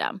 system.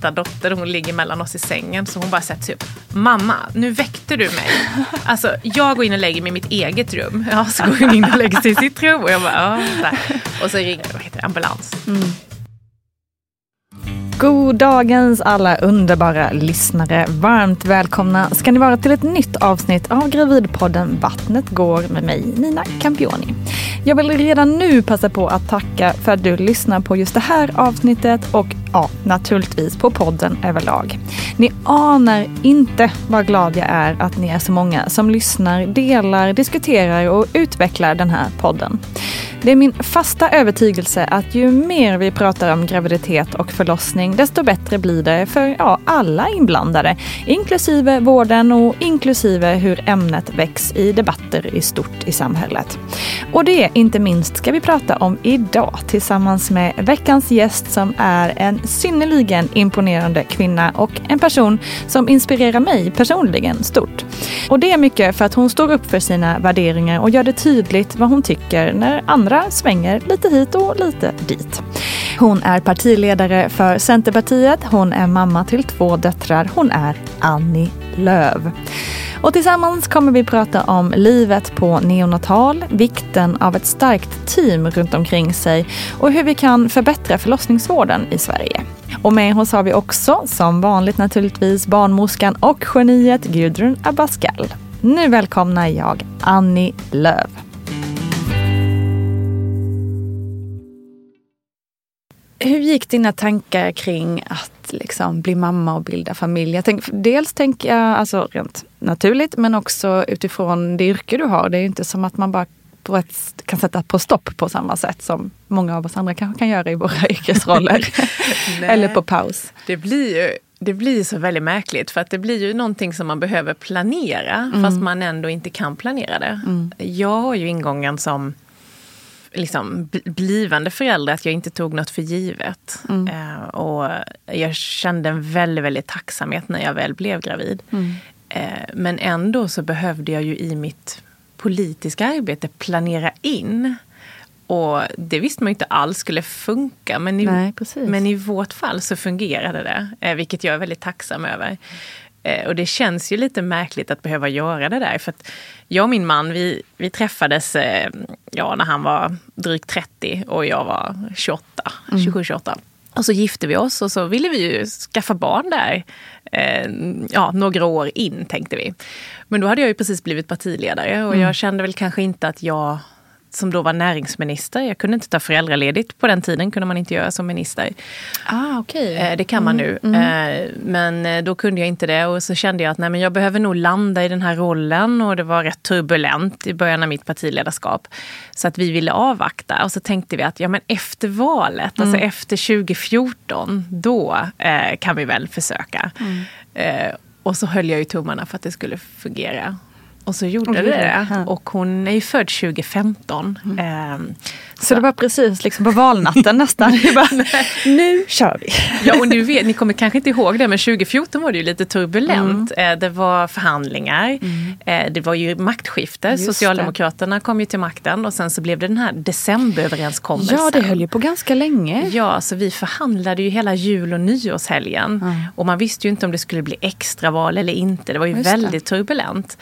dotter, hon ligger mellan oss i sängen, så hon bara sätter sig upp. Mamma, nu väckte du mig. Alltså, jag går in och lägger mig i mitt eget rum. Ja, så går hon in och lägger sig i sitt rum. Och jag bara, ja. Så. Och så ringer vad heter det, ambulans. Mm. God dagens alla underbara lyssnare. Varmt välkomna ska ni vara till ett nytt avsnitt av Gravidpodden Vattnet går med mig, Nina Campioni. Jag vill redan nu passa på att tacka för att du lyssnar på just det här avsnittet och ja, naturligtvis på podden överlag. Ni anar inte vad glad jag är att ni är så många som lyssnar, delar, diskuterar och utvecklar den här podden. Det är min fasta övertygelse att ju mer vi pratar om graviditet och förlossning, desto bättre blir det för ja, alla inblandade, inklusive vården och inklusive hur ämnet väcks i debatter i stort i samhället. Och det inte minst ska vi prata om idag tillsammans med veckans gäst som är en synnerligen imponerande kvinna och en person som inspirerar mig personligen stort. Och det är mycket för att hon står upp för sina värderingar och gör det tydligt vad hon tycker när andra svänger lite hit och lite dit. Hon är partiledare för Centerpartiet, hon är mamma till två döttrar, hon är Annie Lööf. Och tillsammans kommer vi prata om livet på neonatal, vikten av ett starkt team runt omkring sig och hur vi kan förbättra förlossningsvården i Sverige. Och med oss har vi också, som vanligt naturligtvis, barnmorskan och geniet Gudrun Abascal. Nu välkomnar jag Annie Lööf. Hur gick dina tankar kring att liksom bli mamma och bilda familj? Jag tänk, dels tänker jag alltså rent naturligt men också utifrån det yrke du har. Det är ju inte som att man bara ett, kan sätta på stopp på samma sätt som många av oss andra kanske kan göra i våra yrkesroller. Eller på paus. Det blir ju det blir så väldigt märkligt för att det blir ju någonting som man behöver planera Mm. fast man ändå inte kan planera det. Jag har ju ingången som liksom, bl- blivande förälder att jag inte tog något för givet. Mm. Eh, och jag kände en väldigt, väldigt tacksamhet när jag väl blev gravid. Mm. Eh, men ändå så behövde jag ju i mitt politiska arbete planera in. Och det visste man ju inte alls skulle funka. Men i, Nej, men i vårt fall så fungerade det, eh, vilket jag är väldigt tacksam över. Eh, Och det känns ju lite märkligt att behöva göra det där. För att jag och min man, vi, vi träffades eh, ja, när han var drygt 30 och jag var 28, 27-28. Och så gifte vi oss och så ville vi ju skaffa barn där. Eh, ja, några år in tänkte vi. Men då hade jag ju precis blivit partiledare och jag kände väl kanske inte att jag som då var näringsminister. Jag kunde inte ta föräldraledigt på den tiden, kunde man inte göra som minister. Ah, okej. Eh, Det kan man nu. Eh, Men eh, då kunde jag inte det och så kände jag att nej, men jag behöver nog landa i den här rollen och det var rätt turbulent i början av mitt partiledarskap. Så att vi ville avvakta och så tänkte vi att ja, men efter valet, alltså efter 2014, då kan vi väl försöka. Eh, och så höll jag ju tummarna för att det skulle fungera. Och så gjorde Och det det det. det. Och hon är ju född 2015. Eh, Så det var precis liksom på valnatten nästan. Bara, nu kör vi. Ja, och ni, vet, ni kommer kanske inte ihåg det, men 2014 var det ju lite turbulent. Eh, Det var förhandlingar, eh, det var ju maktskifte. Just det. Socialdemokraterna kom ju till makten och sen så blev det den här decemberöverenskommelsen. Ja, det höll ju på ganska länge. Ja, så vi förhandlade ju hela jul och nyårshelgen. Och man visste ju inte om det skulle bli extraval eller inte. Det var ju Just det. väldigt turbulent.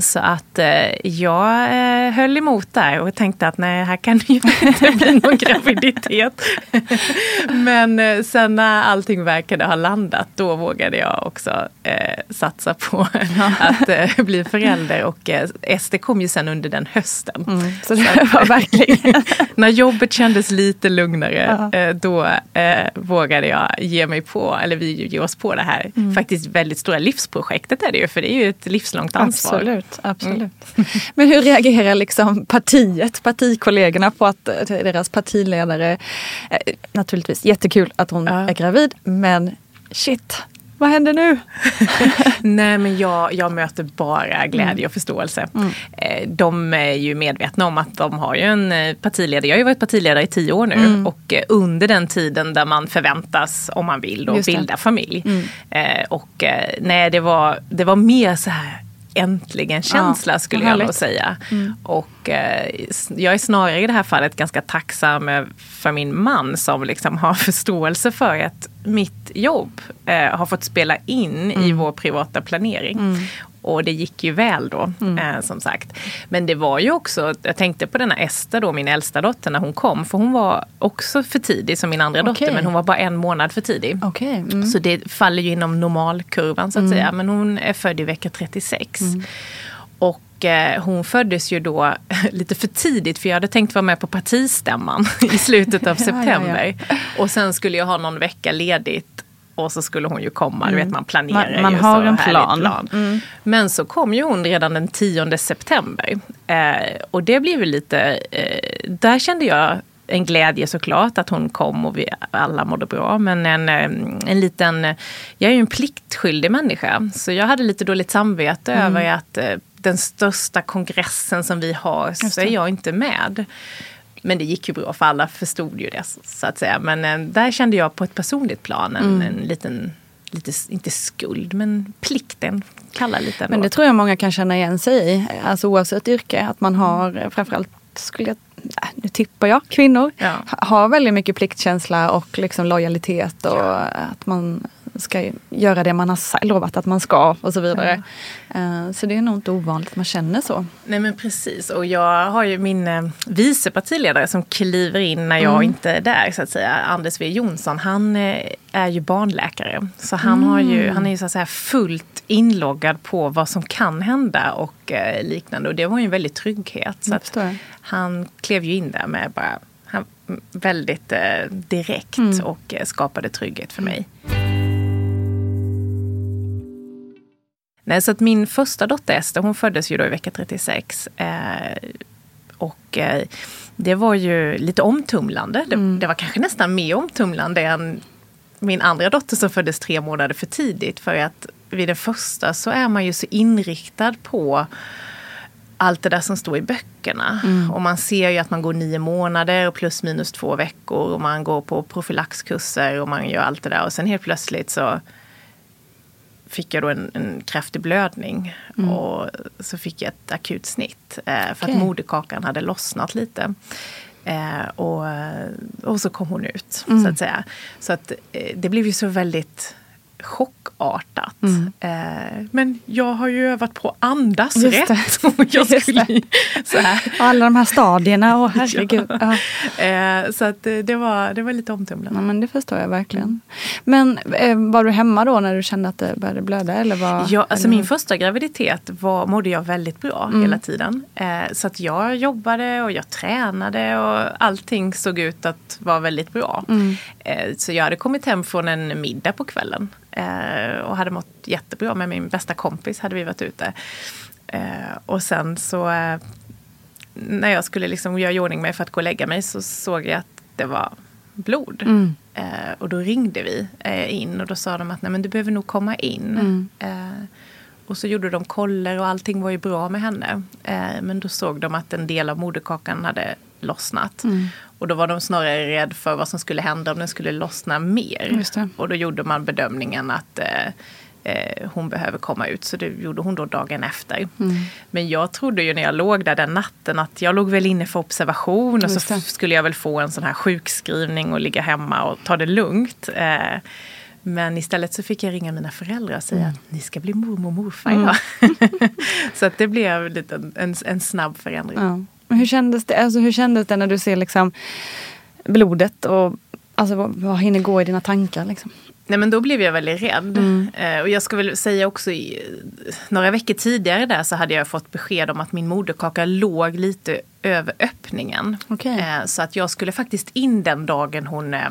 Så att eh, jag eh, höll emot där och tänkte att nej, här kan det ju inte bli någon graviditet. Men eh, sen när allting verkade ha landat, då vågade jag också satsa på att bli förälder. Och SD kom ju sen under den hösten. Så det var verkligen... När jobbet kändes lite lugnare, eh, då vågade jag ge mig på, eller vi ger oss på det här faktiskt väldigt stora livsprojektet är det ju, för det är ju ett livslångt ansvar. Absolut, absolut. Men hur reagerar liksom partiet, partikollegorna på att eh, deras partiledare, eh, naturligtvis jättekul att hon Ja. är gravid, men shit, vad händer nu? Nej men jag, jag möter bara glädje och förståelse. Eh, De är ju medvetna om att de har ju en partiledare. Jag har ju varit partiledare i tio år nu och eh, under den tiden där man förväntas, om man vill, då, bilda familj. Eh, Och nej, det var, det var mer så här äntligen känsla Ja, skulle jag nog säga. Och eh, jag är snarare i det här fallet ganska tacksam eh, för min man som liksom har förståelse för att mitt jobb eh, har fått spela in i vår privata planering. Och det gick ju väl då, eh, som sagt. Men det var ju också, jag tänkte på denna Ester då, min äldsta dotter, när hon kom. För hon var också för tidig som min andra Okej. dotter, men hon var bara en månad för tidig. Okej. Mm. Så det faller ju inom normalkurvan så att säga. Men hon är född i vecka 36. Och eh, hon föddes ju då lite för tidigt för jag hade tänkt vara med på partistämman i slutet av Ja, ja, ja. september. Och sen skulle jag ha någon vecka ledigt och så skulle hon ju komma. Du vet man planerar Mm. Man- man ju har så en härligt plan. Mm. Men så kom ju hon redan den 10 september. Eh, och det blev ju lite, eh, där kände jag en glädje såklart att hon kom och vi alla mådde bra. Men en, eh, en liten, jag är ju en pliktskyldig människa. Så jag hade lite dåligt samvete Mm. över att eh, den största kongressen som vi har så är jag inte med. Men det gick ju bra för alla förstod ju det så att säga. Men eh, där kände jag på ett personligt plan en, Mm. en liten, lite, inte skuld men plikten. Kalla lite ändå. Men det tror jag många kan känna igen sig i, alltså oavsett yrke. Att man har eh, framförallt, skulle jag, nej, nu tippar jag, kvinnor Ja. ha- har väldigt mycket pliktkänsla och liksom lojalitet och att man ska göra det man har lovat att man ska och så vidare. Eh, Så det är nog inte ovanligt att man känner så. Nej men precis och jag har ju min eh, vice partiledare som kliver in när jag inte är där så att säga. Anders W Jonsson, han eh, är ju barnläkare. Så han, har ju, han är ju så att säga fullt inloggad på vad som kan hända och liknande. Och det var ju en väldig trygghet. Så att han klev ju in där med bara han, väldigt direkt och eh, skapade trygghet för mig. Nej, så att min första dotter Ester, hon föddes ju då i vecka 36. Eh, och eh, det var ju lite omtumlande. Det, det var kanske nästan mer omtumlande än min andra dotter som föddes tre månader för tidigt. För att vid den första så är man ju så inriktad på allt det där som står i böckerna. Mm. Och man ser ju att man går nio månader och plus minus två veckor. Och man går på profylaxkurser och man gör allt det där. Och sen helt plötsligt så fick jag då en, en kraftig blödning. Mm. Och så fick jag ett akut snitt. Eh, för okay. att moderkakan hade lossnat lite. Eh, och, och så kom hon ut, mm. så att säga. Så att eh, det blev ju så väldigt chockartat. Mm. Eh, men jag har ju övat på andas Just rätt. jag skulle, så här. Alla de här stadierna, åh herregud. Ja. Eh, så att det, var, det var lite omtumlande. Ja, men det förstår jag verkligen. Men eh, var du hemma då när du kände att det började blöda? Eller var, ja, alltså eller? min första graviditet var, mådde jag väldigt bra mm. hela tiden. Eh, så att jag jobbade och jag tränade och allting såg ut att vara väldigt bra. Mm. Eh, så jag hade kommit hem från en middag på kvällen Eh, och hade mått jättebra med min bästa kompis hade vi varit ute. Eh, och sen så eh, när jag skulle liksom göra i ordning mig för att gå och lägga mig så såg jag att det var blod. Mm. Eh, och då ringde vi eh, in och då sa de att Nej, men du behöver nog komma in. Mm. Eh, och så gjorde de koller och allting var ju bra med henne. men då såg de att en del av moderkakan hade lossnat. Mm. Och då var de snarare rädd för vad som skulle hända om den skulle lossna mer. Och då gjorde man bedömningen att eh, eh, hon behöver komma ut. Så det gjorde hon då dagen efter. Mm. Men jag trodde ju när jag låg där den natten att jag låg väl inne för observation och så skulle jag väl få en sån här sjukskrivning och ligga hemma och ta det lugnt. Eh, men istället så fick jag ringa mina föräldrar och säga mm. att ni ska bli mormor och morfar. Mm. så att det blev en, en, en snabb förändring. Ja. Hur kändes det, alltså, hur kändes det när du ser liksom blodet och alltså, vad, vad hinner gå i dina tankar? Liksom? Nej men då blev jag väldigt rädd. Mm. Eh, och jag ska väl säga också, i, några veckor tidigare där så hade jag fått besked om att min moderkaka låg lite över öppningen. Okay. Eh, så att jag skulle faktiskt in den dagen hon eh,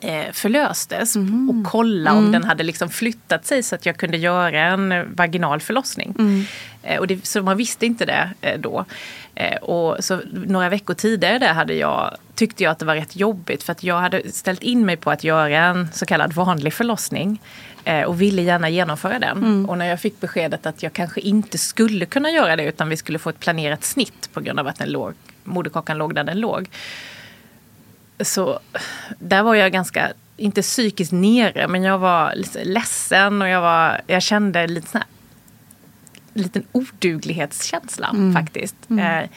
eh, förlöstes mm. och kolla mm. om den hade liksom flyttat sig så att jag kunde göra en vaginal förlossning. Mm. Eh, och det, så man visste inte det eh, då. Eh, och så några veckor tidigare där hade jag, tyckte jag att det var rätt jobbigt för att jag hade ställt in mig på att göra en så kallad vanlig förlossning eh, och ville gärna genomföra den. Mm. Och när jag fick beskedet att jag kanske inte skulle kunna göra det utan vi skulle få ett planerat snitt på grund av att den låg, moderkakan låg där den låg så där var jag ganska, inte psykiskt nere, men jag var ledsen och jag, var, jag kände lite sån här, liten oduglighetskänsla mm. faktiskt. Mm. Eh,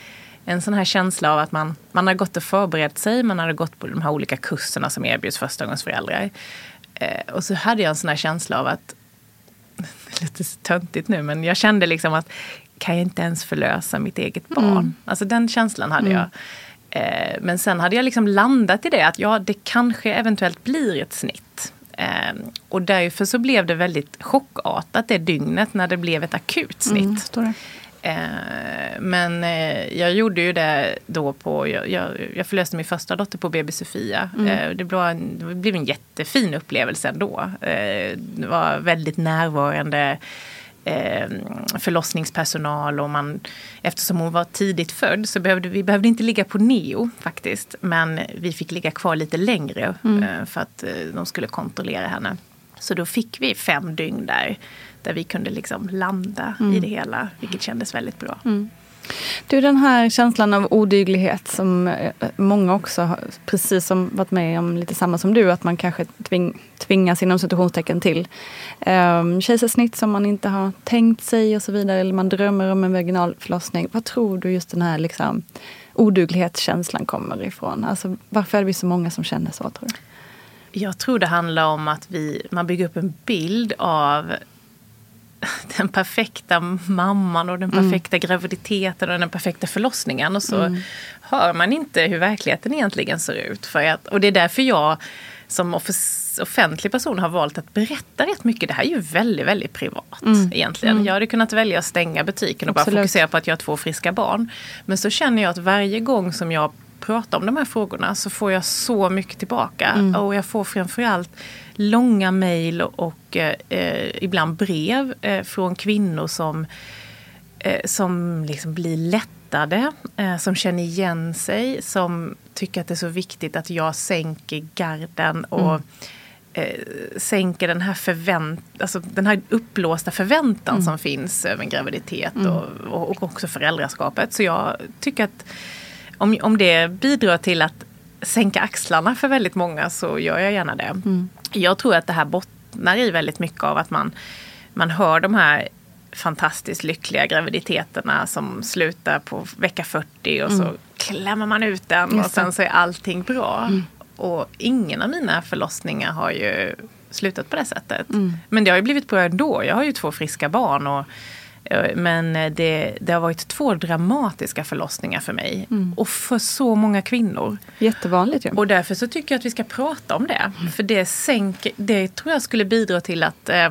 en sån här känsla av att man, man har gått och förberett sig, man hade gått på de här olika kurserna som erbjuds förstagångsföräldrar. Eh, och så hade jag en sån här känsla av att, lite töntigt nu, men jag kände liksom att kan jag inte ens förlösa mitt eget barn? Mm. Alltså den känslan hade mm. jag. Eh, men sen hade jag liksom landat i det att ja, det kanske eventuellt blir ett snitt. Eh, och därför så blev det väldigt chockartat det dygnet när det blev ett akut snitt. Mm, eh, men jag gjorde ju det då på, jag, jag, jag förlöste min första dotter på BB Sofia. Mm. det, blev en, det blev en jättefin upplevelse ändå. det var väldigt närvarande eh, förlossningspersonal och man, eftersom hon var tidigt född så behövde vi behövde inte ligga på neo faktiskt. Men vi fick ligga kvar lite längre mm. eh, för att eh, de skulle kontrollera henne. Så då fick vi fem dygn där, där vi kunde liksom landa mm. i det hela, vilket kändes väldigt bra. Mm. Du, den här känslan av odyglighet som eh, många också har, precis som varit med om lite samma som du, att man kanske tving, tvingas inom situationstecken till um, kejsarsnitt som man inte har tänkt sig och så vidare, eller man drömmer om en vaginal förlossning. Vad tror du just den här liksom, oduglighetskänslan kommer ifrån? Alltså, varför är det så många som känner så, tror du? Jag tror det handlar om att vi, man bygger upp en bild av den perfekta mamman och den mm. perfekta mm. graviditeten och den perfekta förlossningen. Och så mm. hör man inte hur verkligheten egentligen ser ut. För att, och det är därför jag som offentlig person har valt att berätta rätt mycket. Det här är ju väldigt, väldigt privat mm. egentligen. Mm. Jag hade kunnat välja att stänga butiken och Absolut. bara fokusera på att jag har två friska barn. Men så känner jag att varje gång som jag pratar om de här frågorna så får jag så mycket tillbaka. Mm. Och jag får framförallt långa mejl och eh, ibland brev eh, från kvinnor som, eh, som liksom blir lättade, eh, som känner igen sig, som tycker att det är så viktigt att jag sänker garden och mm. eh, sänker den här, förvänt alltså den här uppblåsta förväntan mm. som finns över en graviditet mm. och, och, också föräldraskapet. Så jag tycker att om, om det bidrar till att sänka axlarna för väldigt många så gör jag gärna det. Mm. Jag tror att det här bottnar i väldigt mycket av att man, man hör de här fantastiskt lyckliga graviditeterna som slutar på vecka 40 och mm. så klämmer man ut den och sen så är allting bra. Mm. Och ingen av mina förlossningar har ju slutat på det sättet. Mm. Men det har ju blivit bra ändå. Jag har ju två friska barn. Och, men det, det har varit två dramatiska förlossningar för mig. Mm. Och för så många kvinnor. Jättevanligt ju. Ja. Och därför så tycker jag att vi ska prata om det. Mm. För det, sänker, det tror jag skulle bidra till att eh,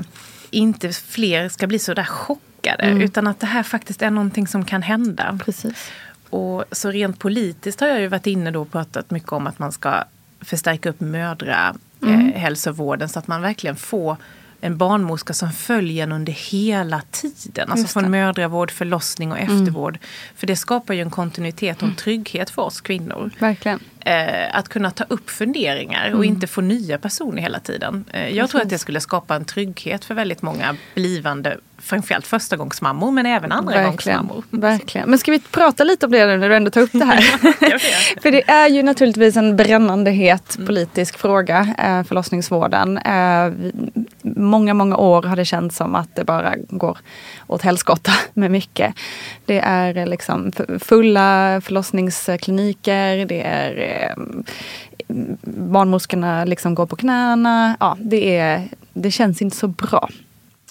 inte fler ska bli så där chockade. Mm. Utan att det här faktiskt är någonting som kan hända. Precis. Och så rent politiskt har jag ju varit inne då och pratat mycket om att man ska förstärka upp mödrahälsovården mm. så att man verkligen får en barnmorska som följer en under hela tiden. Alltså från mödravård, förlossning och mm. eftervård. Mm. För det skapar ju en kontinuitet och en mm. trygghet för oss kvinnor. Verkligen. Eh, att kunna ta upp funderingar och mm. inte få nya personer hela tiden. Eh, jag tror att det skulle skapa en trygghet för väldigt många blivande framförallt förstagångsmammor men även andragångsmammor. Verkligen. Men ska vi prata lite om det när du ändå tar upp det här? För det är ju naturligtvis en brännande het mm. politisk fråga, eh, förlossningsvården. Eh, många, många år har det känts som att det bara går åt helskotta med mycket. Det är liksom fulla förlossningskliniker, det är eh, barnmorskorna liksom går på knäna. Ja, det, är, det känns inte så bra.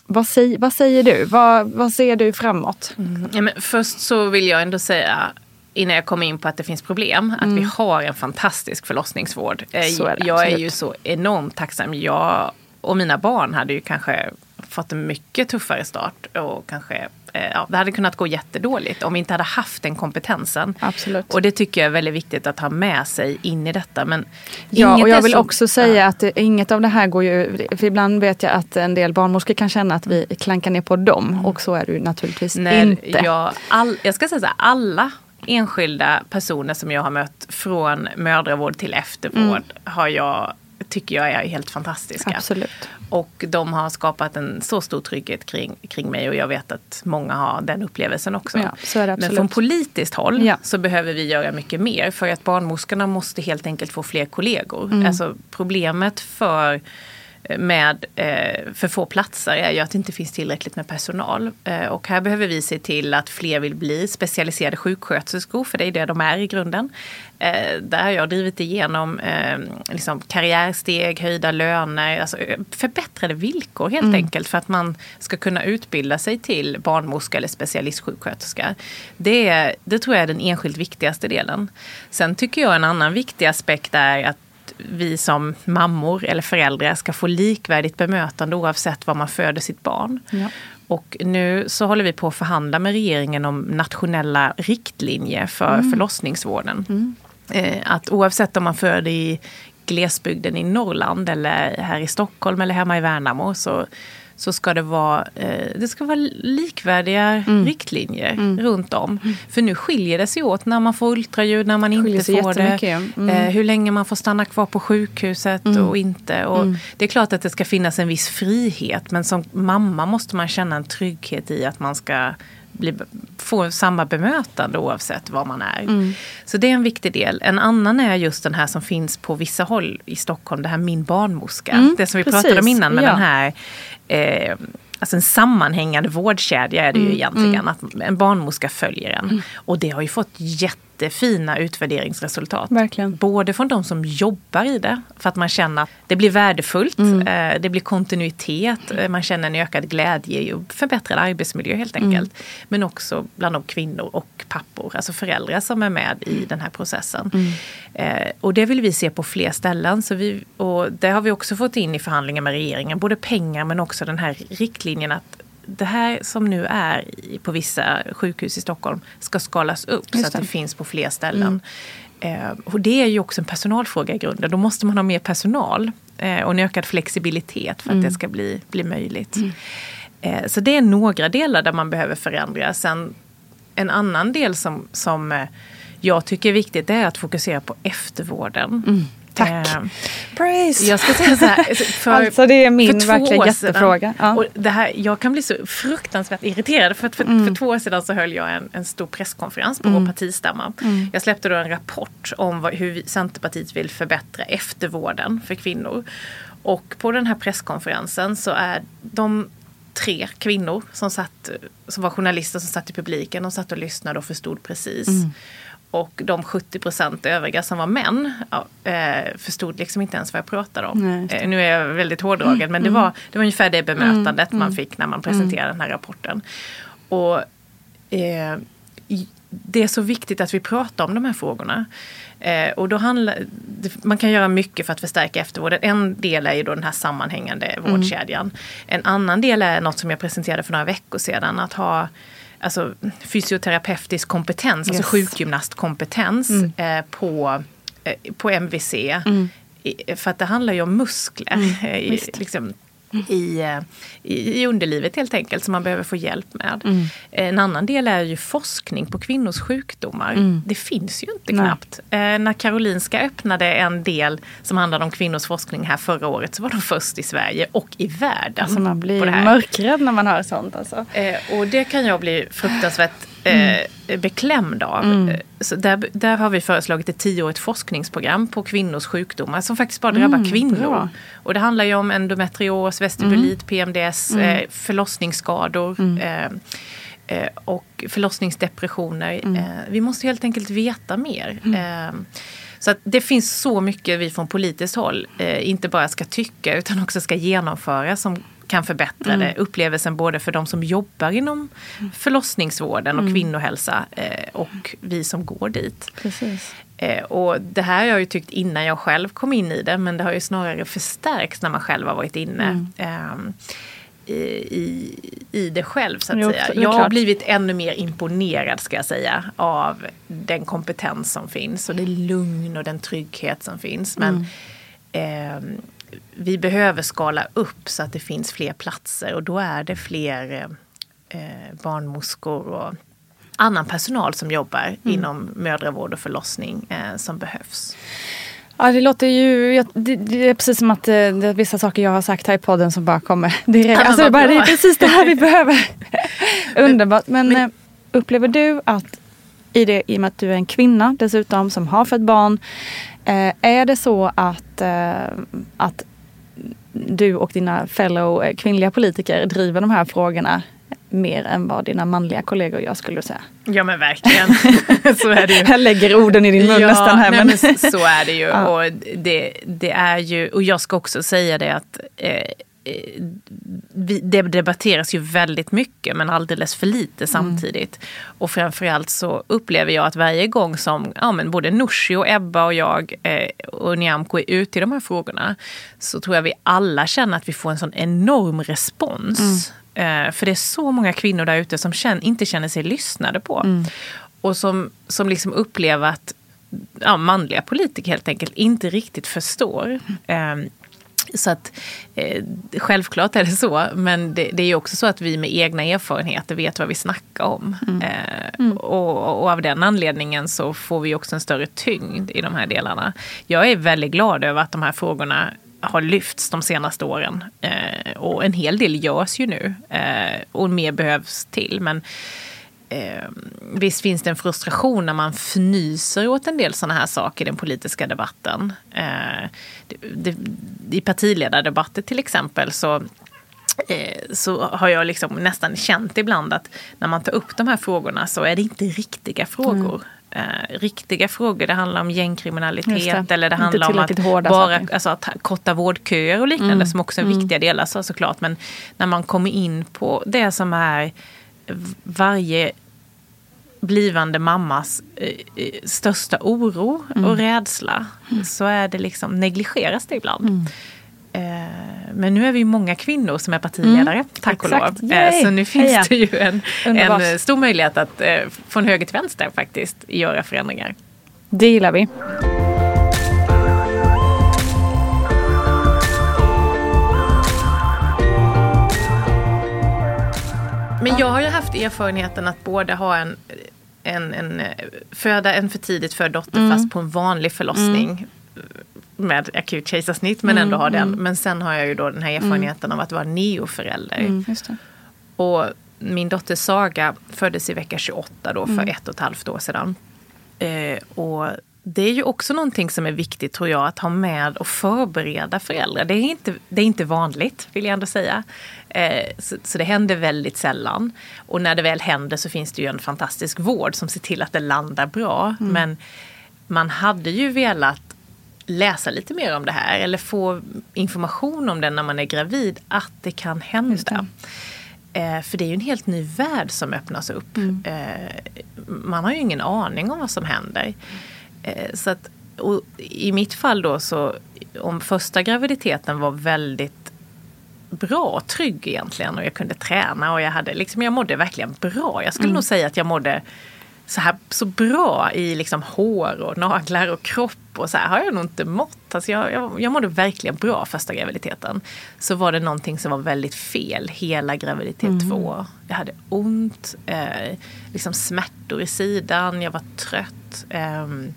Vad, säg, vad säger du? Vad, vad ser du framåt? Mm. Ja, men först så vill jag ändå säga innan jag kommer in på att det finns problem, att mm. vi har en fantastisk förlossningsvård. Eh, är jag är ju så enormt tacksam. Jag och mina barn hade ju kanske fått en mycket tuffare start och kanske ja, det hade kunnat gå jättedåligt om vi inte hade haft den kompetensen. Absolut. Och det tycker jag är väldigt viktigt att ha med sig in i detta. Men ja, och jag vill så, också säga att inget av det här går ju, för ibland vet jag att en del barnmorskor kan känna att vi klankar ner på dem mm. och så är det ju naturligtvis När inte. Jag, all, jag ska säga så här, alla enskilda personer som jag har mött från mödravård till eftervård mm. har jag tycker jag är helt fantastiska. Absolut. Och de har skapat en så stor trygghet kring, kring mig och jag vet att många har den upplevelsen också. Ja, Men från politiskt håll ja. så behöver vi göra mycket mer för att barnmorskorna måste helt enkelt få fler kollegor. Mm. Alltså problemet för med eh, för få platser är ju att det inte finns tillräckligt med personal. Eh, och här behöver vi se till att fler vill bli specialiserade sjuksköterskor, för det är det de är i grunden. Eh, där har jag drivit igenom eh, liksom karriärsteg, höjda löner, alltså eh, förbättrade villkor helt mm. enkelt för att man ska kunna utbilda sig till barnmorska eller specialistsjuksköterska. Det, det tror jag är den enskilt viktigaste delen. Sen tycker jag en annan viktig aspekt är att vi som mammor eller föräldrar ska få likvärdigt bemötande oavsett var man föder sitt barn. Ja. Och nu så håller vi på att förhandla med regeringen om nationella riktlinjer för mm. förlossningsvården. Mm. Eh, att oavsett om man föder i glesbygden i Norrland eller här i Stockholm eller hemma i Värnamo så så ska det vara, eh, det ska vara likvärdiga mm. riktlinjer mm. runt om. Mm. För nu skiljer det sig åt när man får ultraljud, när man inte får det. Mm. Eh, hur länge man får stanna kvar på sjukhuset mm. och inte. Och mm. Det är klart att det ska finnas en viss frihet men som mamma måste man känna en trygghet i att man ska bli, få samma bemötande oavsett var man är. Mm. Så det är en viktig del. En annan är just den här som finns på vissa håll i Stockholm, det här Min barnmorska. Mm, det som vi precis. pratade om innan med ja. den här eh, Alltså en sammanhängande vårdkedja är det ju mm, egentligen. Mm. Att en barnmorska följer en. Mm. Och det har ju fått jätte jättefina utvärderingsresultat. Verkligen. Både från de som jobbar i det, för att man känner att det blir värdefullt, mm. Eh, det blir kontinuitet, eh, man känner en ökad glädje och förbättrad arbetsmiljö helt mm. enkelt. Mm. Men också bland de kvinnor och pappor, alltså föräldrar som är med i den här processen. Mm. Eh, och det vill vi se på fler ställen. Så vi, och det har vi också fått in i förhandlingar med regeringen, både pengar men också den här riktlinjen att det här som nu är på vissa sjukhus i Stockholm ska skalas upp så att det finns på fler ställen. Mm. Eh, och det är ju också en personalfråga i grunden. Då måste man ha mer personal eh, och en ökad flexibilitet för att mm. det ska bli, bli möjligt. Mm. Eh, så det är några delar där man behöver förändra. Sen en annan del som, som jag tycker är viktigt är att fokusera på eftervården. Mm. Tack. Eh, Praise! jag ska säga så här, för, Alltså, det är min verkligen år jättefråga. Ja. och det här, jag kan bli så fruktansvärt irriterad för för, Mm. för två år sedan så höll jag en, en stor presskonferens på vår partistämma. Mm. Jag släppte då en rapport om vad, hur Centerpartiet vill förbättra eftervården för kvinnor. Och på den här presskonferensen så är de tre kvinnor som, satt, som var journalister som satt i publiken. De satt och lyssnade och förstod precis. Mm. Och de 70 procent övriga som var män eh, förstod liksom inte ens vad jag pratade om. Nej. Eh, nu är jag väldigt hårdragen men det var, det var ungefär det bemötandet man fick när man presenterade den här rapporten. Och eh, det är så viktigt att vi pratar om de här frågorna. Eh, och då handlar, man kan göra mycket för att förstärka eftervården. En del är ju då den här sammanhängande vårdkedjan. En annan del är något som jag presenterade för några veckor sedan. Att ha alltså, fysioterapeutisk kompetens, alltså Yes. sjukgymnastkompetens eh, på, eh, på MVC. I, för att det handlar ju om muskler. i, liksom, i, eh, i, i underlivet helt enkelt som man behöver få hjälp med. En annan del är ju forskning på kvinnors sjukdomar. Det finns ju inte Nej. knappt. Eh, när Karolinska öppnade en del som handlade om kvinnors forskning här förra året så var de först i Sverige och i världen. Alltså man blir mörkrädd när man hör sånt. Alltså. Eh, och det kan jag bli fruktansvärt eh, beklämd av. Eh, Så där, där har vi föreslagit ett tioårigt forskningsprogram på kvinnors sjukdomar som faktiskt bara drabbar kvinnor. bra. Och det handlar ju om endometrios, vestibulit, PMDS, eh, förlossningsskador. Eh, eh, och förlossningsdepressioner. Eh, vi måste helt enkelt veta mer. Eh, så det finns så mycket vi från politiskt håll eh, inte bara ska tycka utan också ska genomföra som kan förbättra det. Upplevelsen både för de som jobbar inom förlossningsvården och kvinnohälsa eh, och vi som går dit. Precis. Eh, och det här har jag ju tyckt innan jag själv kom in i det men det har ju snarare förstärkts när man själv har varit inne. ehm, i, i, i det själv så att Jo, säga. Jag har blivit ännu mer imponerad ska jag säga av den kompetens som finns och det lugn och den trygghet som finns. Men ehm, vi behöver skala upp så att det finns fler platser och då är det fler eh, barnmorskor och annan personal som jobbar inom mödravård och förlossning eh, som behövs. Ja, det låter ju... jag- Det, det är precis som att eh, det är vissa saker jag har sagt här i podden som bara kommer direkt. men Alltså, det, bara, det är precis det här vi behöver. Underbart. Men, eh, upplever du att i, det, i och med att du är en kvinna dessutom som har fött barn. Eh, är det så att, eh, att du och dina fellow eh, kvinnliga politiker driver de här frågorna mer än vad dina manliga kollegor gör skulle du säga? Ja men verkligen, så är det ju. Jag lägger orden i din mun nästan här. nej, men... men så är det ju. Ja. Och det, det är ju. Och jag ska också säga det att eh, det debatteras ju väldigt mycket men alldeles för lite samtidigt. Och framförallt så upplever jag att varje gång som ja, men både Nooshi och Ebba och jag eh, och Nyamko är ute i de här frågorna så tror jag vi alla känner att vi får en sån enorm respons. Eh, för det är så många kvinnor där ute som känn, inte känner sig lyssnade på. Och som, som liksom upplever att ja, manliga politiker helt enkelt inte riktigt förstår. Ehm, så att eh, självklart är det så, men det, det är också så att vi med egna erfarenheter vet vad vi snackar om. Eh, och, och av den anledningen så får vi också en större tyngd i de här delarna. Jag är väldigt glad över att de här frågorna har lyfts de senaste åren. Eh, och en hel del görs ju nu. Eh, och mer behövs till. Men eh, visst finns det en frustration när man fnyser åt en del sådana här saker i den politiska debatten. Eh, det, det, I partiledardebatter till exempel så eh, så har jag liksom nästan känt ibland att när man tar upp de här frågorna så är det inte riktiga frågor. Eh, riktiga frågor, det handlar om gängkriminalitet det. eller det handlar om att bara alltså, att korta vårdköer och liknande som också är viktiga delar så, såklart. Men när man kommer in på det som är varje blivande mammas eh, eh, största oro och rädsla så är det liksom negligeras det ibland. Eh, men nu är vi många kvinnor som är partiledare, tack och Exakt. lov. Yay. Så nu finns Heja. det ju en, en stor möjlighet att från höger till vänster faktiskt göra förändringar. Det gillar vi. Men jag har ju haft erfarenheten att både ha en, en, en eh, föda en för tidigt född dotter Mm. fast på en vanlig förlossning. med akut kejsarsnitt men ändå ha den. Men sen har jag ju då den här erfarenheten av att vara neoförälder. Mm. Och min dotter Saga föddes i vecka 28 då för ett och ett halvt år sedan. Eh, och det är ju också någonting som är viktigt tror jag att ha med och förbereda föräldrar. Det är inte, det är inte vanligt vill jag ändå säga. Eh, så, så det händer väldigt sällan. Och när det väl händer så finns det ju en fantastisk vård som ser till att det landar bra. Men man hade ju velat läsa lite mer om det här eller få information om det när man är gravid, att det kan hända. Eh, för det är ju en helt ny värld som öppnas upp. Eh, man har ju ingen aning om vad som händer. Eh, så att, I mitt fall då så, om första graviditeten var väldigt bra och trygg egentligen och jag kunde träna och jag hade liksom, jag mådde verkligen bra. Jag skulle nog säga att jag mådde så här så bra i liksom hår och naglar och kropp och så här har jag nog inte mått. Alltså jag, jag, jag mådde verkligen bra första graviditeten. Så var det någonting som var väldigt fel hela graviditet två. Jag hade ont, eh, liksom smärtor i sidan, jag var trött. ehm,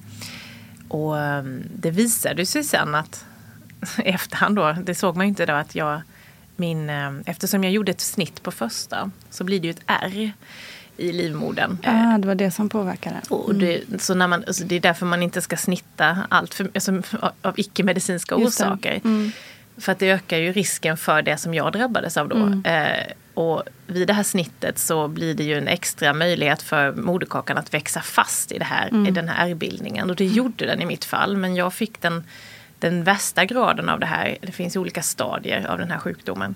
och ehm, det visade sig sen att efterhand då, det såg man ju inte då att jag min, eh, eftersom jag gjorde ett snitt på första så blir det ju ett R i livmodern. Ah, det var det som påverkade. Och det, så när man, alltså det är därför man inte ska snitta allt för, alltså, av- icke-medicinska orsaker. För att det ökar ju risken för det som jag drabbades av då. Eh, och vid det här snittet så blir det ju en extra möjlighet för moderkakan att växa fast i, det här, i den här ärrbildningen. Och det gjorde den i mitt fall. Men jag fick den, den värsta graden av det här. Det finns olika stadier av den här sjukdomen.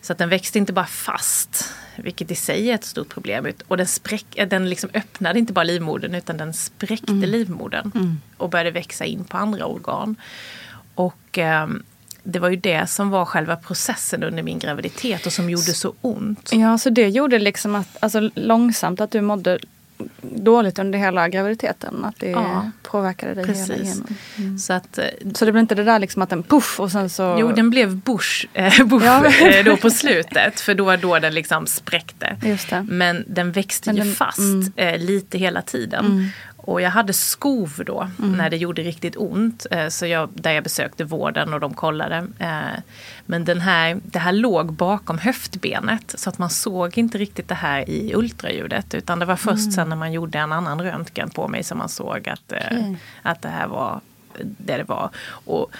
Så att den växte inte bara fast, vilket i sig är ett stort problem. ut- Och den, spräck, eh, den liksom öppnade inte bara livmodern utan den spräckte livmodern. Och började växa in på andra organ. Och ehm, det var ju det som var själva processen under min graviditet och som gjorde så ont. Ja, så det gjorde liksom att, alltså långsamt att du mådde dåligt under hela graviditeten. Att det Ja, påverkade dig hela Precis. igenom. Så att eh, Så det blev inte det där liksom att den puff och sen så... Jo, den blev Bush, eh, Bush Ja. eh, då på slutet. För då var då den liksom spräckte. Men den växte Men ju den- fast mm. eh, lite hela tiden. Och jag hade skov då när det gjorde riktigt ont. Eh, så jag, där jag besökte vården och de kollade. Eh, men den här, det här låg bakom höftbenet. Så att man såg inte riktigt det här i ultraljudet. Utan det var först sen när man gjorde en annan röntgen på mig som man såg att, eh, att det här var det det var. Och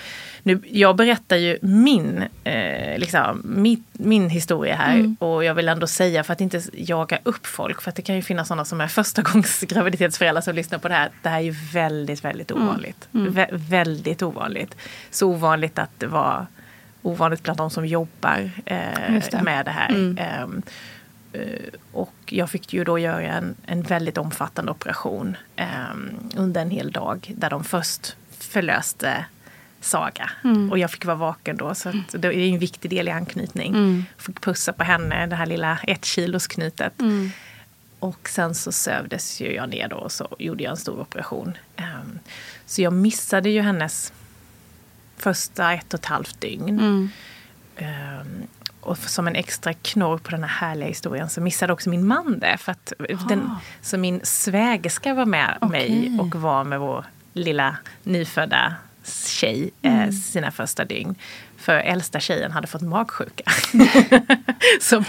nu, jag berättar ju min, eh, liksom, min, min historia här och jag vill ändå säga för att inte jaga upp folk för att det kan ju finnas sådana som är första gångs graviditetsföräldrar som lyssnar på det här. Det här är ju väldigt, väldigt ovanligt. Vä- väldigt ovanligt. Så ovanligt att det var ovanligt bland de som jobbar eh, det. med det här. Ehm, Eh, Och jag fick ju då göra en, en väldigt omfattande operation ehm, under en hel dag. Där de först förlöste Saga. Och jag fick vara vaken då. Så att det är en viktig del i anknytning. Fick pussa på henne, det här lilla ett kilos knytet. Och sen så sövdes ju jag ner då och så gjorde jag en stor operation. Ehm, så jag missade ju hennes första ett och ett halvt dygn. Ehm, och som en extra knorr på den här härliga historien så missade också min man det. För att den, så min svägerska var med mig och var med vår lilla nyfödda tjej eh, sina första dygn. För äldsta tjejen hade fått magsjuka. så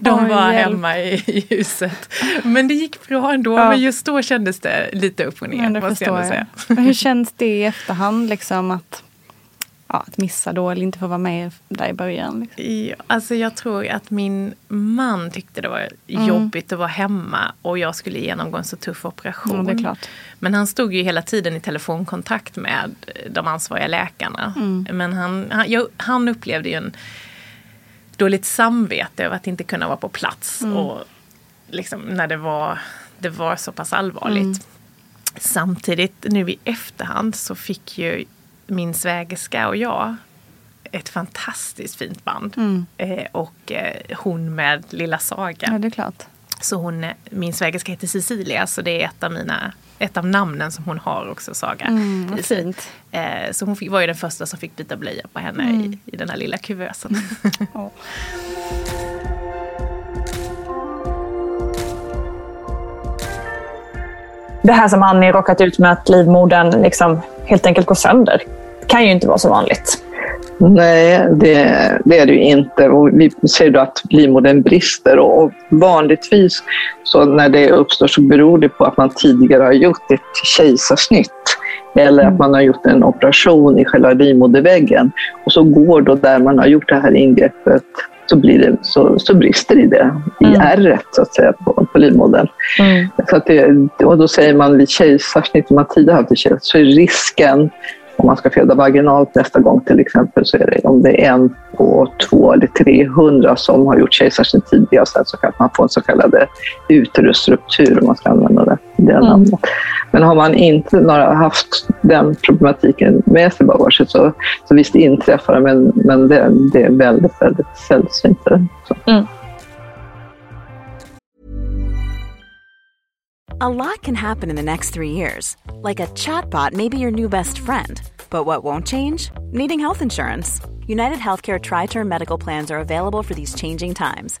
de Oj, var hjälp. hemma i, i huset. Men det gick bra ändå. Ja. Men just då kändes det lite upp och ner. Men måste jag säga. Men hur känns det i efterhand liksom att, ja, att missa då eller inte få vara med där i början? Liksom? Ja, alltså jag tror att min man tyckte det var jobbigt att vara hemma och jag skulle genomgå en så tuff operation. Klart. Men han stod ju hela tiden i telefonkontakt med de ansvariga läkarna. Men han, han, jag, han upplevde ju en dåligt samvete över att inte kunna vara på plats. Och liksom när det var, det var så pass allvarligt. Samtidigt nu i efterhand så fick ju min svägerska och jag ett fantastiskt fint band. Eh, och eh, hon med lilla Saga. Ja, det är klart. Så hon, min svägerska heter Cecilia så det är ett av mina ett av namnen som hon har också, Saga. Mm, fint. Eh, så hon fick, var ju den första som fick byta blöja på henne i, i den här lilla kuvösen. Ja. Det här som Annie råkat ut med att livmodern liksom helt enkelt går sönder. kan ju inte vara så vanligt. Nej, det, det, är det ju inte. Och vi ser då att livmodern brister och vanligtvis så när det uppstår så beror det på att man tidigare har gjort ett kejsarsnitt eller att man har gjort en operation i själva livmoderväggen. Och så går då där man har gjort det här ingreppet så, blir det, så, så brister i det, i mm. ärret så att säga på, på livmodern. Mm. Så att det, och då säger man vid kejsarsnitt, om man tidigare haft kejsarsnitt, så är risken om man ska föda vaginalt nästa gång till exempel så är det om det är en på två eller 300 som har gjort kejsarsnitt tidigare så kan man få en så kallad uterusruptur om man ska använda det, det mm. namnet. Men har man inte några, haft den problematiken med sig bagaget så, så visst inträffar det men, men det, det är väldigt, väldigt sällsynt. Mm. A lot can happen in the next three years. Like a chatbot may be your new best friend. But what won't change? Needing health insurance. United Healthcare Tri Term Medical Plans are available for these changing times.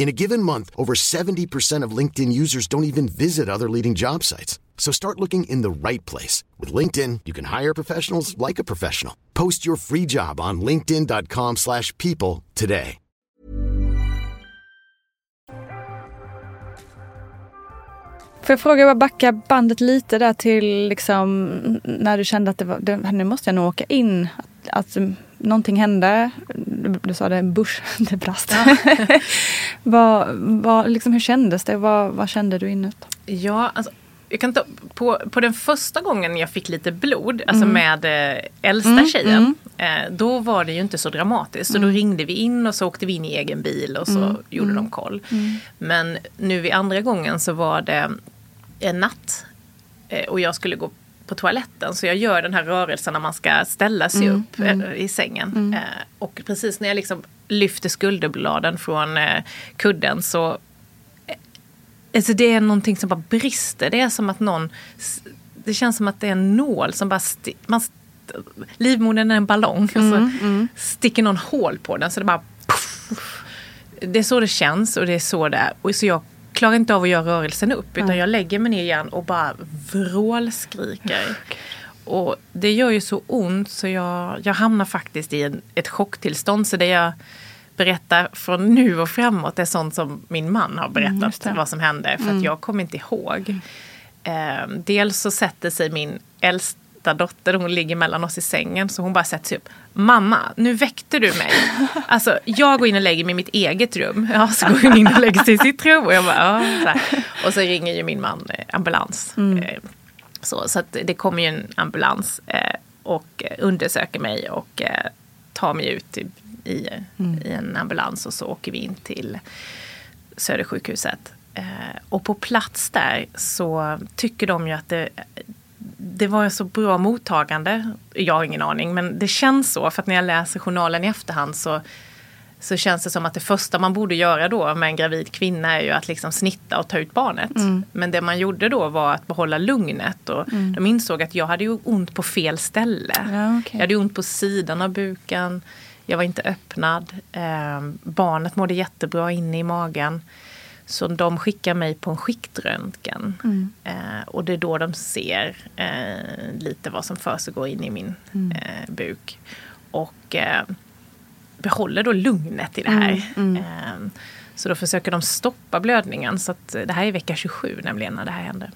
In a given month, over 70% of LinkedIn users don't even visit other leading job sites. So start looking in the right place. With LinkedIn, you can hire professionals like a professional. Post your free job on linkedin.com slash people today. Får jag fråga, backa bandet lite där till liksom, när du kände att det var, det, nu måste jag nog åka in. Att, att någonting hände. Du, sa det, en bush, det brast. Ja. vad, vad, liksom, hur kändes det? Vad, vad kände du inåt? Ja, alltså, jag kan ta, på, på den första gången jag fick lite blod, alltså mm. med eh, äldsta mm, tjejen, mm. Eh, då var det ju inte så dramatiskt. Så då mm. ringde vi in och så åkte vi in i egen bil och så mm. gjorde de mm. koll. Men nu vid andra gången så var det en natt eh, och jag skulle gå på toaletten. Så jag gör den här rörelsen när man ska ställa sig mm, upp mm. Eh, i sängen. Mm. Eh, och precis när jag liksom lyfter skulderbladen från eh, kudden så Alltså det är någonting som bara brister. Det är som att någon... Det känns som att det är en nål som bara... man, livmodern är en ballong och så mm, mm. sticker någon hål på den så det bara... Puff. Det är så det känns och det är så det är. Och så jag klarar inte av att göra rörelsen upp utan jag lägger mig ner igen och bara vrålskriker. Och det gör ju så ont så jag, jag hamnar faktiskt i en, ett chocktillstånd. Så det jag berättar från nu och framåt är sånt som min man har berättat mm, vad som hände. För mm. att jag kommer inte ihåg. Eh, dels så sätter sig min äldst, äldsta dotter hon ligger mellan oss i sängen så hon bara sätter sig upp. Mamma, nu väckte du mig. Alltså jag går in och lägger mig i mitt eget rum. Ja, så går hon in och lägger sig i sitt rum. Och, jag bara, ja, så och så ringer ju min man eh, ambulans. Mm. Eh, Så, så det kommer ju en ambulans eh, och undersöker mig och eh, tar mig ut i, i, Mm. i en ambulans och så åker vi in till Södersjukhuset. Eh, och på plats där så tycker de ju att det, det var så bra mottagande. Jag har ingen aning men det känns så för att när jag läser journalen i efterhand så så känns det som att det första man borde göra då med en gravid kvinna är ju att liksom snitta och ta ut barnet. Mm. Men det man gjorde då var att behålla lugnet och Mm. de insåg att jag hade ju ont på fel ställe. Ja, okej. Jag hade ont på sidan av buken. Jag var inte öppnad. Eh, barnet mådde jättebra inne i magen. Så de skickar mig på en skiktröntgen. Mm. Eh, och det är då de ser eh, lite vad som försiggår in i min Mm. eh, buk. Och eh, behåller då lugnet i det här. Mm, mm. Eh, så då försöker de stoppa blödningen. Så att, eh, det här är vecka 27 nämligen när det här händer.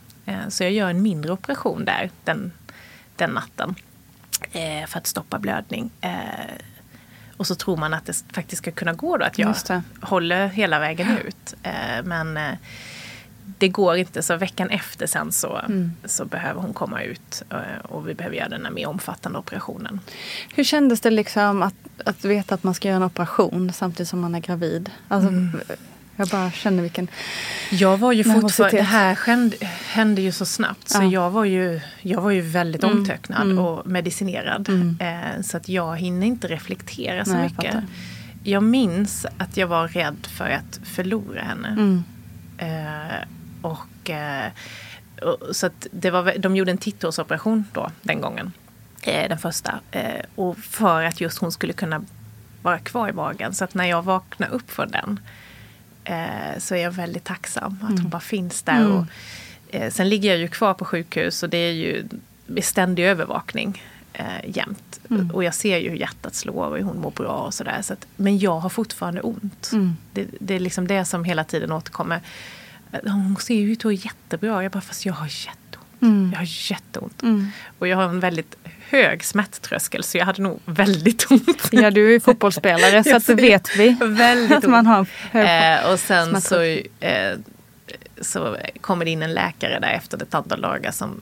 Så jag gör en mindre operation där den, den natten. För att stoppa blödning. Och så tror man att det faktiskt ska kunna gå då att jag håller hela vägen ut. Eh, men eh, det går inte så veckan efter sen så, Mm. så behöver hon komma ut eh, och vi behöver göra den här mer omfattande operationen. Hur kändes det liksom att, att veta att man ska göra en operation samtidigt som man är gravid? Alltså, Mm. Jag bara känner vilken... Jag var ju fortfarande, det här hände, hände ju så snabbt så Ja. jag, var ju, jag var ju väldigt Mm, omtöcknad mm. och medicinerad. Mm. Eh, så att jag hinner inte reflektera så Nej, jag mycket. fattar. Jag minns att jag var rädd för att förlora henne. Mm. Eh, och, eh, och, så att det var, de gjorde en titthålsoperation då, den gången. Eh, den första. Eh, och för att just hon skulle kunna vara kvar i magen. Så att när jag vaknar upp från den eh, så är jag väldigt tacksam att hon bara finns där. Mm. Och, eh, sen ligger jag ju kvar på sjukhus och det är ju ständig övervakning eh, jämt. Mm. Och jag ser ju hur hjärtat slår och hur hon mår bra och sådär. Så att, men jag har fortfarande ont. Mm. Det, det är liksom det som hela tiden återkommer. Eh, Hon ser ju ut att jättebra. Jag bara, fast jag har jätteont. Mm. Jag har jätteont. Mm. Och jag har en väldigt hög smärttröskel så jag hade nog väldigt ont. Ja, du är ju fotbollsspelare så att det vet vi. Väldigt Att man har hög Eh, och sen så, eh, så kommer det in en läkare där efter ett antal dagar som,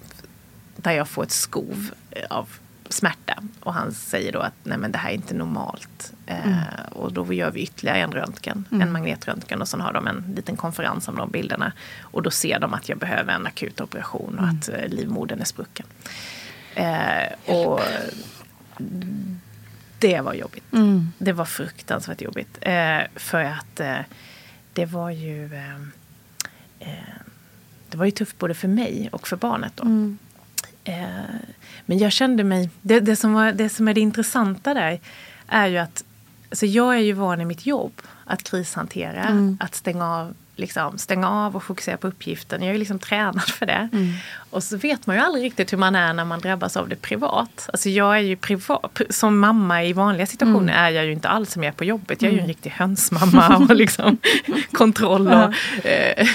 där jag får ett skov av smärta. Och han säger då att nej men det här är inte normalt. Eh, Mm. Och då gör vi ytterligare en röntgen, Mm. en magnetröntgen och sen har de en liten konferens om de bilderna. Och då ser de att jag behöver en akut operation och Mm. att eh, livmodern är sprucken. Eh, och det var jobbigt. Mm. Det var fruktansvärt jobbigt. Eh, för att eh, det var ju eh, eh, Det var ju tufft både för mig och för barnet då. Mm. Eh, men jag kände mig... Det, det, som var, det som är det intressanta där är ju att alltså jag är ju van i mitt jobb att krishantera, Mm. att stänga av, liksom, stänga av och fokusera på uppgiften. Jag är liksom tränad för det. Mm. Och så vet man ju aldrig riktigt hur man är när man drabbas av det privat. Alltså jag är ju privat, som mamma i vanliga situationer är jag ju inte alls som jag är på jobbet. Jag är ju en Mm. riktig hönsmamma och liksom kontroll. Och, eh,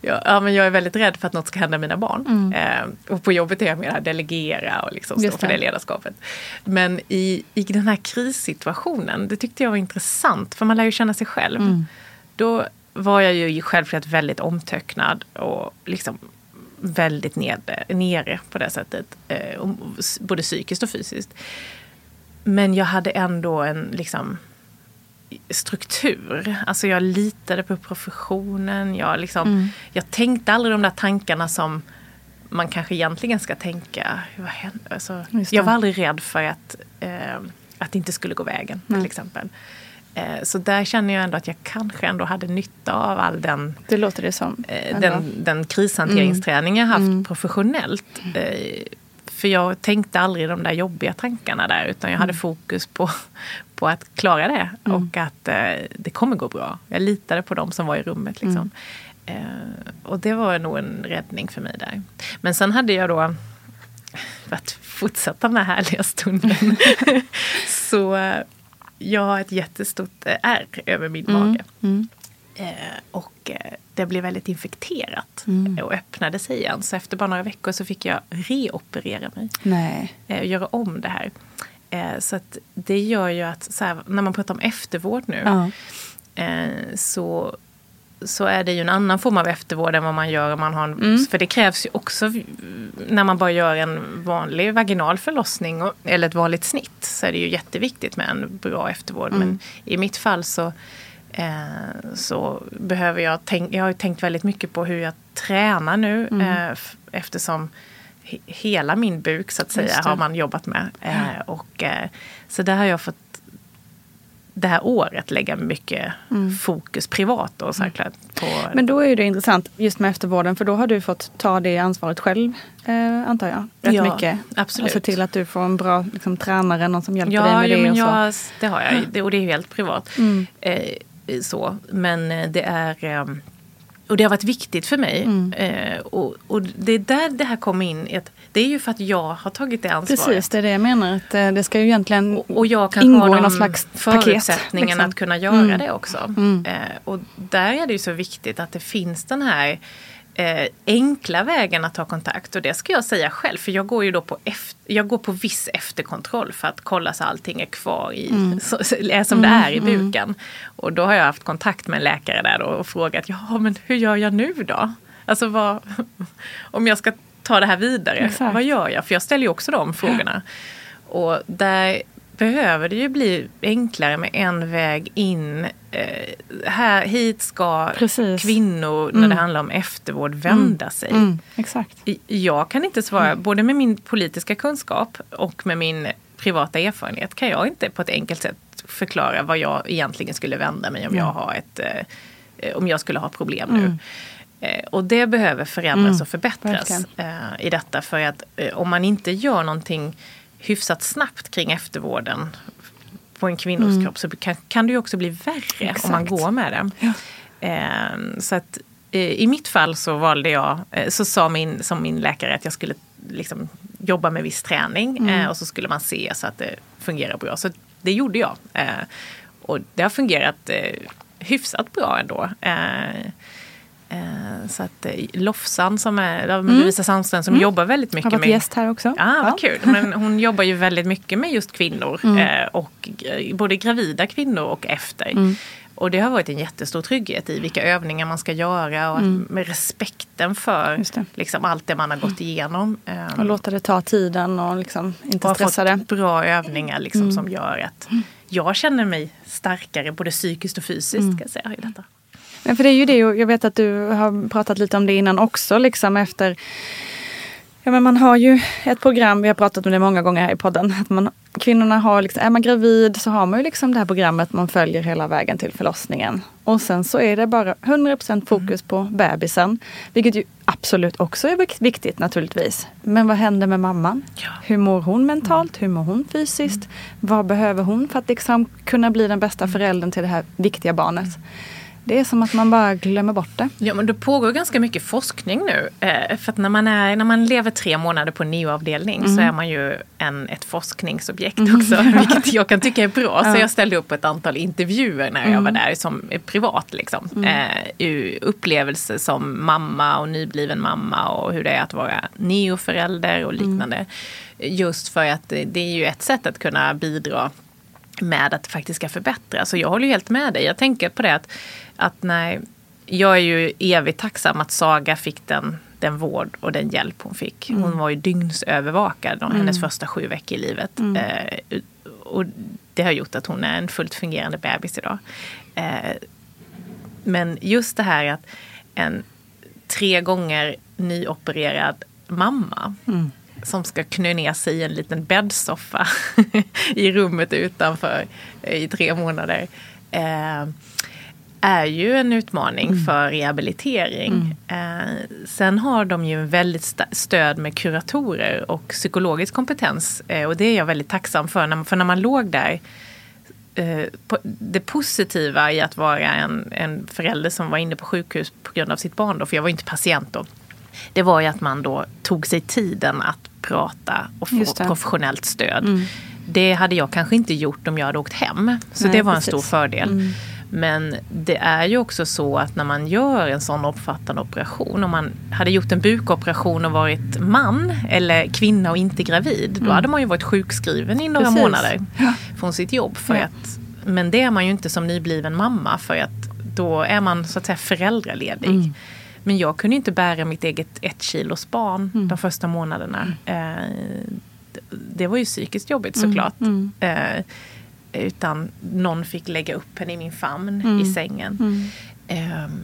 ja, men jag är väldigt rädd för att något ska hända mina barn. Mm. Eh, och på jobbet är jag mer delegera och liksom stå för det. det ledarskapet. Men i, i den här krissituationen, det tyckte jag var intressant. För man lär ju känna sig själv. Mm. Då var jag ju självklart väldigt omtöcknad och liksom väldigt nere, nere på det sättet. Eh, både psykiskt och fysiskt. Men jag hade ändå en liksom struktur. Alltså jag litade på professionen. Jag, liksom, Mm. jag tänkte aldrig de där tankarna som man kanske egentligen ska tänka. Vad händer? Alltså, jag var aldrig rädd för att, eh, att det inte skulle gå vägen Nej. till exempel. Eh, så där känner jag ändå att jag kanske ändå hade nytta av all den Det låter det som. eh, den, den krishanteringsträning jag haft Mm. professionellt. Eh, för jag tänkte aldrig de där jobbiga tankarna där utan jag hade Mm. fokus på, på att klara det och att det kommer gå bra. Jag litade på dem som var i rummet. Liksom. Mm. Och det var nog en räddning för mig där. Men sen hade jag då, för att fortsätta här härliga stunden, så jag har ett jättestort eh, ärr över min Mm. mage. Mm. Eh, och eh, det blev väldigt infekterat Mm. och öppnade sig igen. Så efter bara några veckor så fick jag reoperera mig. Nej. Eh, och göra om det här. Eh, så det gör ju att här, när man pratar om eftervård nu Ja. så, så är det ju en annan form av eftervård än vad man gör om man har en, Mm. För det krävs ju också när man bara gör en vanlig vaginal förlossning och, eller ett vanligt snitt så är det ju jätteviktigt med en bra eftervård. Mm. Men i mitt fall så eh, så behöver jag tänka, jag har ju tänkt väldigt mycket på hur jag tränar nu Mm. eh, eftersom he- hela min buk så att säga har man jobbat med. Eh, och, eh, så där har jag fått det här året lägga mycket fokus privat då, såklart, på Mm. Men då är det intressant just med eftervården för då har du fått ta det ansvaret själv eh, antar jag. Rätt Ja, mycket. absolut. Och se till att du får en bra liksom, tränare, någon som hjälper dig Ja, med jo, det. men och så. jag, det har jag. Det, och det är helt privat. Mm. Eh, så. Men eh, det är... Eh, och det har varit viktigt för mig. Mm. Eh, och, och det är där det här kommer in. Att det är ju för att jag har tagit det ansvaret. Precis, det är det jag menar. Att eh, det ska ju egentligen Och, och jag kan ingå ha i någon slags paket. förutsättningen liksom. att kunna göra Mm. det också. Mm. Eh, och där är det ju så viktigt att det finns den här eh, enkla vägen att ta kontakt. Och det ska jag säga själv, för jag går ju då på, efter, jag går på viss efterkontroll för att kolla så allting är kvar i, Mm. så, är som det är i buken. Och då har jag haft kontakt med en läkare där och frågat, ja men hur gör jag nu då? Alltså vad, om jag ska ta det här vidare, Exakt. vad gör jag? För jag ställer ju också de frågorna. Och där behöver det ju bli enklare med en väg in. Eh, här, hit ska Precis. kvinnor, när Mm. det handlar om eftervård, vända sig. Mm, exakt. Jag kan inte svara, både med min politiska kunskap och med min privata erfarenhet kan jag inte på ett enkelt sätt förklara vad jag egentligen skulle vända mig om Ja. jag har ett eh, om jag skulle ha problem nu. Mm. Eh, och det behöver förändras Mm, och förbättras eh, i detta. För att eh, om man inte gör någonting hyfsat snabbt kring eftervården på en kvinnos Mm. kropp så kan, kan det ju också bli värre om man Exakt. går med det. Eh, så att eh, i mitt fall så valde jag, eh, så sa min, som min läkare att jag skulle liksom jobba med viss träning Mm. eh, och så skulle man se så att det fungerar bra. Så det gjorde jag. Eh, och det har fungerat eh, hyfsat bra ändå. Eh, så att eh, Lofsan som är, mm. Lovisa Sandström som Mm. jobbar väldigt mycket Har varit med gäst här också. Ja, vad kul. Men hon jobbar ju väldigt mycket med just kvinnor. Mm. Eh, och eh, både gravida kvinnor och efter. Mm. Och det har varit en jättestor trygghet i vilka övningar man ska göra och Mm. med respekten för liksom, allt det man har gått igenom. Eh, Och låta det ta tiden och liksom inte och stressa det. bra övningar liksom, Mm. som gör att jag känner mig starkare både psykiskt och fysiskt. Mm. Ska jag säga, i detta. Men för det är ju det, och jag vet att du har pratat lite om det innan också, liksom efter Ja, men man har ju ett program, vi har pratat om det många gånger här i podden. Att man, kvinnorna har, liksom, är man gravid så har man ju liksom det här programmet man följer hela vägen till förlossningen. Och sen så är det bara 100% fokus på bebisen. Vilket ju absolut också är vik- viktigt naturligtvis. Men vad händer med mamman? Hur mår hon mentalt? Hur mår hon fysiskt? Vad behöver hon för att liksom kunna bli den bästa föräldern till det här viktiga barnet? Det är som att man bara glömmer bort det. Ja, men det pågår ganska mycket forskning nu. Eh, för att när man, är, när man lever tre månader på en NIO-avdelning så Mm. är man ju en, ett forskningsobjekt Mm. också. Vilket jag kan tycka är bra. Ja. Så jag ställde upp ett antal intervjuer när jag Mm. var där som privat. Liksom. Mm. Eh, upplevelser som mamma och nybliven mamma och hur det är att vara NIO-förälder och liknande. Just för att det, det är ju ett sätt att kunna bidra med att det faktiskt ska förbättras. Så jag håller ju helt med dig. Jag tänker på det att, att när, jag är ju evigt tacksam att Saga fick den, den vård och den hjälp hon fick. Hon Mm. var ju dygnsövervakad de, hennes Mm. första sju veckor i livet. Mm. Eh, och det har gjort att hon är en fullt fungerande bebis idag. Eh, men just det här att en tre gånger nyopererad mamma Mm. som ska knö ner sig i en liten bäddsoffa i rummet utanför eh, i tre månader. Eh, är ju en utmaning Mm. för rehabilitering. Eh, sen har de ju en väldigt sta- stöd med kuratorer och psykologisk kompetens. Eh, och det är jag väldigt tacksam för. När, för när man låg där eh, på- det positiva i att vara en, en förälder som var inne på sjukhus på grund av sitt barn, då, för jag var ju inte patient då. Det var ju att man då tog sig tiden att prata och få professionellt stöd. Mm. Det hade jag kanske inte gjort om jag hade åkt hem. Så Nej, det var en precis. stor fördel. Mm. Men det är ju också så att när man gör en sån omfattande operation, om man hade gjort en bukoperation och varit man eller kvinna och inte gravid, då Mm. hade man ju varit sjukskriven i några Precis. månader Ja. från sitt jobb. För Ja. att, men det är man ju inte som nybliven mamma för att då är man så att säga föräldraledig. Mm. Men jag kunde inte bära mitt eget ett kilos barn Mm. de första månaderna. Eh, det- det var ju psykiskt jobbigt Mm, såklart. mm. Eh, utan någon fick lägga upp henne i min famn Mm. i sängen. Ehm,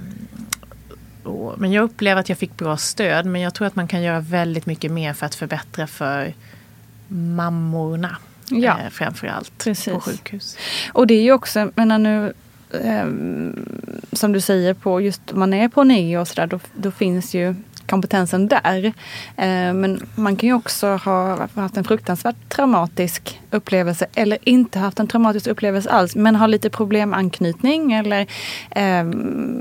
och, men jag upplever att jag fick bra stöd. Men jag tror att man kan göra väldigt mycket mer för att förbättra för mammorna. Ja. Eh, framförallt Precis. på sjukhus. Och det är ju också, menar nu, ehm, som du säger, på just om man är på neo och sådär, då, då finns ju kompetensen där. Eh, men man kan ju också ha haft en fruktansvärt traumatisk upplevelse eller inte haft en traumatisk upplevelse alls men har lite problemanknytning eller eh,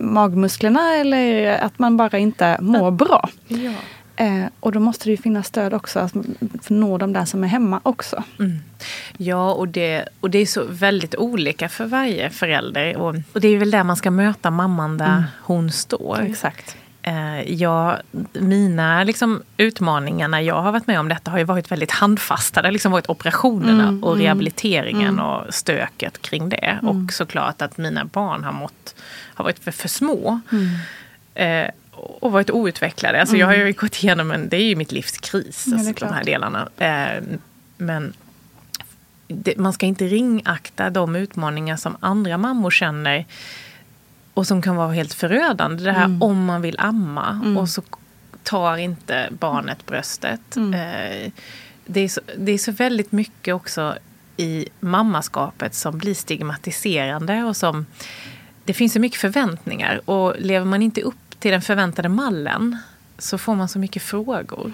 magmusklerna eller att man bara inte mår bra. Ja. Eh, och då måste det ju finnas stöd också att för nå de där som är hemma också. Mm. Ja, och det, och det är så väldigt olika för varje förälder. Och, och det är väl där man ska möta mamman där Mm. hon står. Exakt. Eh, jag, mina liksom, utmaningar när jag har varit med om detta har ju varit väldigt handfasta. Det har liksom varit operationerna Mm, och mm, rehabiliteringen mm. och stöket kring det. Mm. Och såklart att mina barn har, mått, har varit för, för små. Eh, och varit outvecklade. Alltså jag har ju gått igenom en, det är ju mitt livs kris, Mm. Ja, alltså, de här delarna. Eh, men det, man ska inte ringakta de utmaningar som andra mammor känner och som kan vara helt förödande. Det här Mm. om man vill amma Mm. och så tar inte barnet bröstet. Mm. Eh, det, är så, det är så väldigt mycket också i mammaskapet som blir stigmatiserande och som det finns så mycket förväntningar och lever man inte upp till den förväntade mallen så får man så mycket frågor.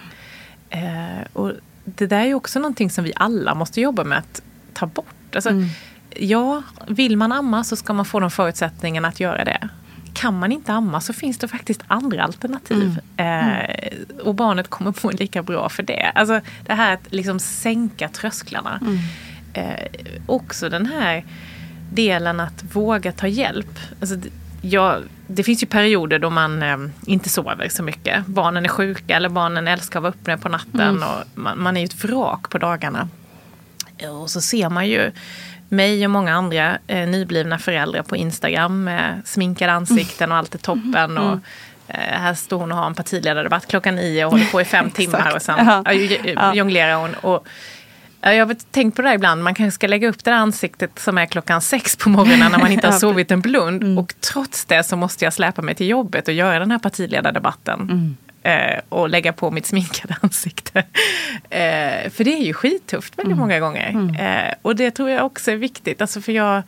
Eh, och det där är också någonting som vi alla måste jobba med att ta bort. Alltså, Mm. Ja, vill man amma så ska man få de förutsättningarna att göra det. Kan man inte amma så finns det faktiskt andra alternativ. Eh, och barnet kommer må lika bra för det. Alltså det här att liksom sänka trösklarna. Eh, också den här delen att våga ta hjälp. Alltså, det- ja, det finns ju perioder då man eh, inte sover så mycket. Barnen är sjuka eller barnen älskar att vara uppe på natten. Mm. Och man, man är ju ett vrak på dagarna. Och så ser man ju mig och många andra eh, nyblivna föräldrar på Instagram med sminkade ansikten och allt är toppen. Och, eh, här står hon och har en partiledardebatt klockan nio och håller på i fem timmar och sen Ja. ja. jonglerar hon. Och, ja, jag har tänkt på det ibland, man kanske ska lägga upp det där ansiktet som är klockan sex på morgonen när man inte har sovit en blund. Och trots det så måste jag släpa mig till jobbet och göra den här partiledardebatten. Eh, och lägga på mitt sminkade ansikte. Eh, för det är ju skittufft väldigt många gånger. Eh, och det tror jag också är viktigt. Alltså för jag,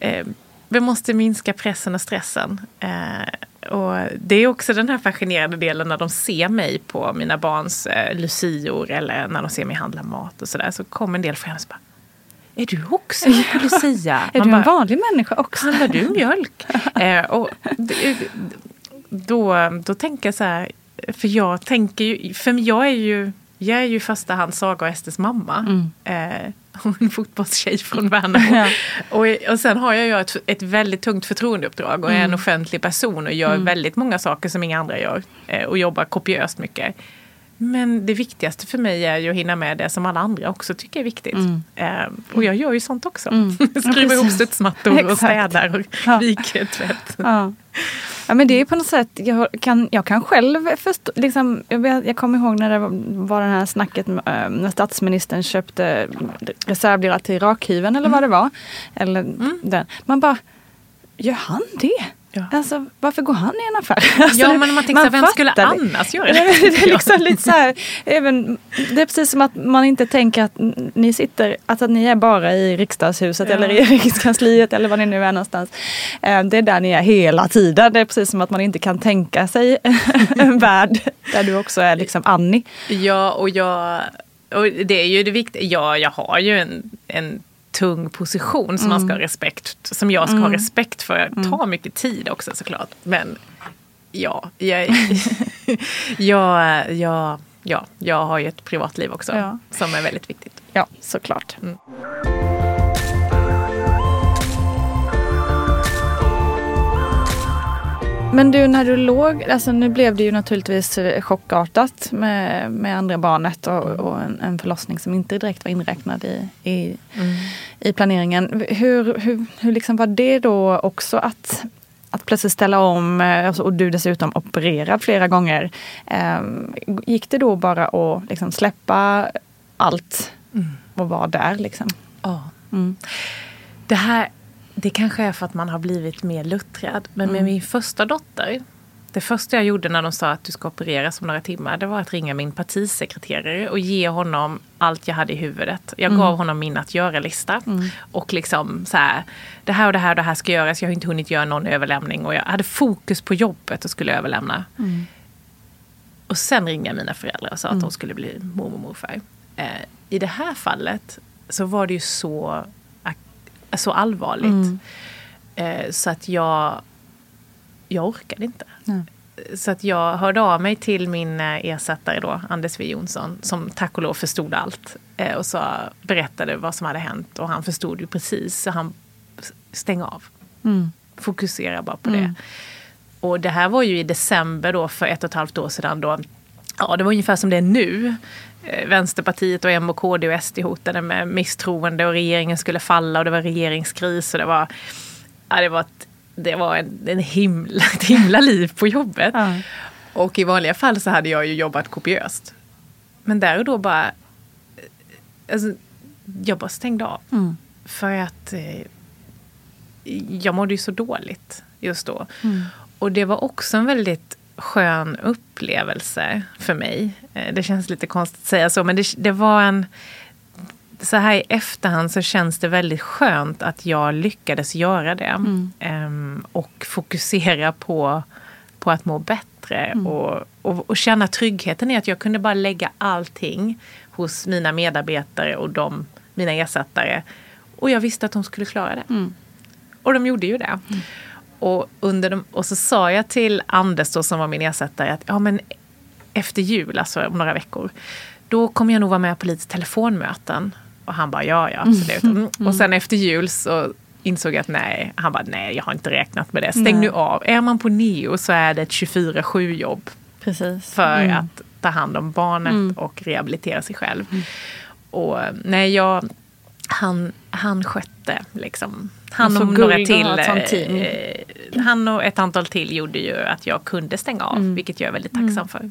eh, vi måste minska pressen och stressen. Eh, och det är också den här fascinerande delen när de ser mig på mina barns eh, lucior eller när de ser mig handla mat och sådär. Så kommer en del föräldrar och bara är du också med på Lucia? Är Man du en bara, vanlig människa också? Handlar du mjölk? eh, och då, då tänker jag så här, för jag tänker ju, för jag är ju, jag är ju i första hand Saga och Estes mamma. Mm. Eh, en fotbollstjej från Värnamo. Ja. och, och sen har jag ju ett, ett väldigt tungt förtroendeuppdrag och är en Mm. offentlig person och gör Mm. väldigt många saker som inga andra gör. Eh, och jobbar kopiöst mycket. Men det viktigaste för mig är ju att hinna med det som alla andra också tycker är viktigt. Mm. Eh, och jag gör ju sånt också. Mm. Skriver ihop studsmattor och städar och Ja. viker tvätt. Ja. ja men det är på något sätt, jag kan, jag kan själv förstå, liksom, jag, jag kommer ihåg när det var, det här snacket med, eh, när statsministern köpte reservdelar till rakhyveln eller vad det var. Eller den. Man bara, gör han det? Ja. Alltså varför går han i en affär? Alltså, Ja, men man så här, vem skulle fattar det. annars göra det? det är liksom lite så här, även, det är precis som att man inte tänker att ni sitter, alltså att ni är bara i riksdagshuset Ja. eller i regeringskansliet eller vad ni nu är någonstans. Eh, Det är där ni är hela tiden. Det är precis som att man inte kan tänka sig en värld där du också är liksom Annie. Ja, och jag... Och det är ju det viktiga. Ja, jag har ju en, en tung position som man ska ha respekt som jag ska ha respekt för. Det tar mycket tid också såklart. Men ja, jag, jag, jag, ja, jag har ju ett privatliv också Ja. som är väldigt viktigt. Ja, såklart. Men du, när du låg, alltså nu blev det ju naturligtvis chockartat med, med andra barnet och, och en, en förlossning som inte direkt var inräknad i, i, mm. i planeringen. Hur, hur, hur liksom var det då också att att plötsligt ställa om eh, alltså, och du dessutom opererad flera gånger. Ehm, gick det då bara att liksom släppa allt mm. och vara där? Liksom? Ja. Mm. Det här det kanske är för att man har blivit mer luttrad. Men med mm. min första dotter, det första jag gjorde när de sa att du ska opereras om några timmar, det var att ringa min partisekreterare och ge honom allt jag hade i huvudet. Jag mm. gav honom min att göra-lista. Mm. Och liksom så här, det här och det här och det här ska göras. Jag har inte hunnit göra någon överlämning och jag hade fokus på jobbet och skulle överlämna. Mm. Och sen ringde jag mina föräldrar och sa att mm. de skulle bli mormor och morfar. Eh, I det här fallet så var det ju så så allvarligt. Mm. Eh, så att jag, jag orkade inte. Mm. Så att jag hörde av mig till min eh, ersättare då, Anders W Jonsson, som tack och lov förstod allt. Eh, och så berättade vad som hade hänt och han förstod ju precis. Så han stäng av. Mm. Fokusera bara på det. Mm. Och det här var ju i december då för ett och ett halvt år sedan då Ja, det var ungefär som det är nu. Eh, Vänsterpartiet och M och KD och SD hotade med misstroende och regeringen skulle falla och det var regeringskris och det var, ja, det var, ett, det var en, en himla, ett himla liv på jobbet. Ja. Och i vanliga fall så hade jag ju jobbat kopiöst. Men där och då bara, eh, alltså, jag bara stängde av. Mm. För att eh, jag mådde ju så dåligt just då. Mm. Och det var också en väldigt skön upplevelse för mig. Eh, det känns lite konstigt att säga så, men det, det var en... Så här i efterhand så känns det väldigt skönt att jag lyckades göra det. Mm. Um, och fokusera på, på att må bättre. Mm. Och, och, och, känna tryggheten i att jag kunde bara lägga allting hos mina medarbetare och de, mina ersättare. Och jag visste att de skulle klara det. Mm. Och de gjorde ju det. Och, under de, och så sa jag till Anders då, som var min ersättare att ja, men efter jul, alltså om några veckor, då kommer jag nog vara med på lite telefonmöten. Och han bara ja, ja absolut. Mm. Mm. Och sen efter jul så insåg jag att nej, han bara nej, jag har inte räknat med det. Stäng nej. nu av. Är man på neo så är det ett 24-7 jobb. Precis. För mm. att ta hand om barnet mm. och rehabilitera sig själv. Mm. Och nej, jag, han, han skötte liksom han och några till. Eh, han och ett antal till gjorde ju att jag kunde stänga av, mm. vilket jag är väldigt tacksam mm. för.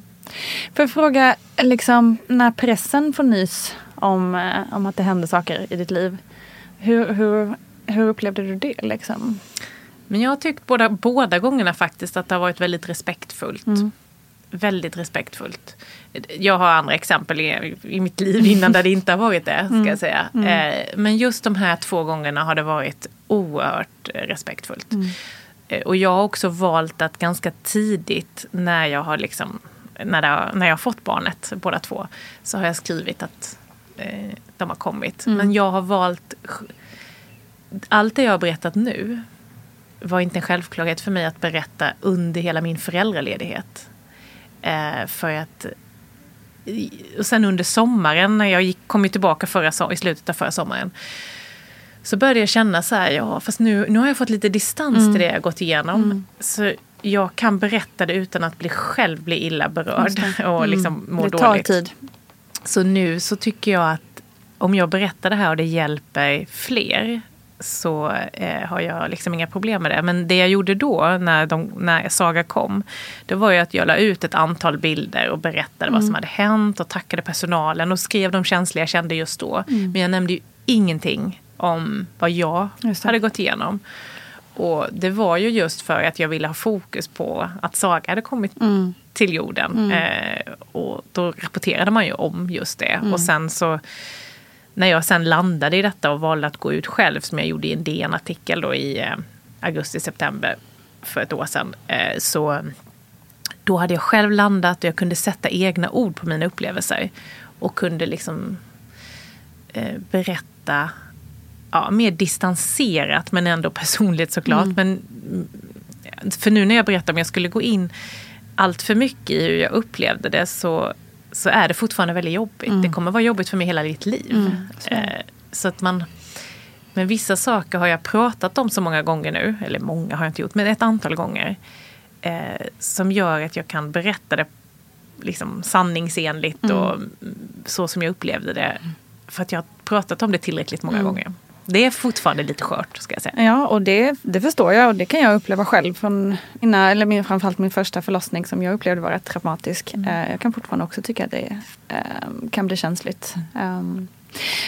Får jag fråga, liksom, när pressen får nys om, eh, om att det händer saker i ditt liv, hur, hur, hur upplevde du det? Liksom? Men jag har tyckt båda, båda gångerna faktiskt att det har varit väldigt respektfullt. Mm. Väldigt respektfullt. Jag har andra exempel i, i mitt liv innan där det inte har varit det. ska mm. jag säga. Mm. Eh, men just de här två gångerna har det varit oerhört respektfullt. Mm. Eh, och jag har också valt att ganska tidigt när jag har liksom när, det, när jag har fått barnet, båda två, så har jag skrivit att eh, de har kommit. Mm. Men jag har valt... Allt det jag har berättat nu var inte en självklarhet för mig att berätta under hela min föräldraledighet. Eh, för att och sen under sommaren, när jag gick, kom tillbaka förra, i slutet av förra sommaren, så började jag känna så här, ja fast nu, nu har jag fått lite distans mm. till det jag gått igenom. Mm. Så jag kan berätta det utan att bli, själv bli illa berörd och mm. liksom må det tar dåligt. Tid. Så nu så tycker jag att om jag berättar det här och det hjälper fler så eh, har jag liksom inga problem med det. Men det jag gjorde då när, de, när Saga kom, det var ju att jag la ut ett antal bilder och berättade mm. vad som mm. hade hänt och tackade personalen och skrev de känslor jag kände just då. Mm. Men jag nämnde ju ingenting om vad jag hade gått igenom. Och det var ju just för att jag ville ha fokus på att Saga hade kommit mm. till jorden. Mm. Eh, och då rapporterade man ju om just det. Och sen så när jag sen landade i detta och valde att gå ut själv, som jag gjorde i en DN-artikel då i eh, augusti-september för ett år sedan, eh, så då hade jag själv landat och jag kunde sätta egna ord på mina upplevelser. Och kunde liksom eh, berätta ja, mer distanserat men ändå personligt såklart. Mm. Men, för nu när jag berättar om jag skulle gå in allt för mycket i hur jag upplevde det så så är det fortfarande väldigt jobbigt. Mm. Det kommer vara jobbigt för mig hela mitt liv. Mm, så. Eh, så att man... Men vissa saker har jag pratat om så många gånger nu, eller många har jag inte gjort, men ett antal gånger. eh, som gör att jag kan berätta det liksom sanningsenligt mm. och så som jag upplevde det. För att jag har pratat om det tillräckligt många mm. gånger. Det är fortfarande lite skört ska jag säga. Ja och det, det förstår jag och det kan jag uppleva själv från innan, eller min, framförallt min första förlossning som jag upplevde var rätt traumatisk. Mm. Uh, jag kan fortfarande också tycka att det uh, kan bli känsligt. Um,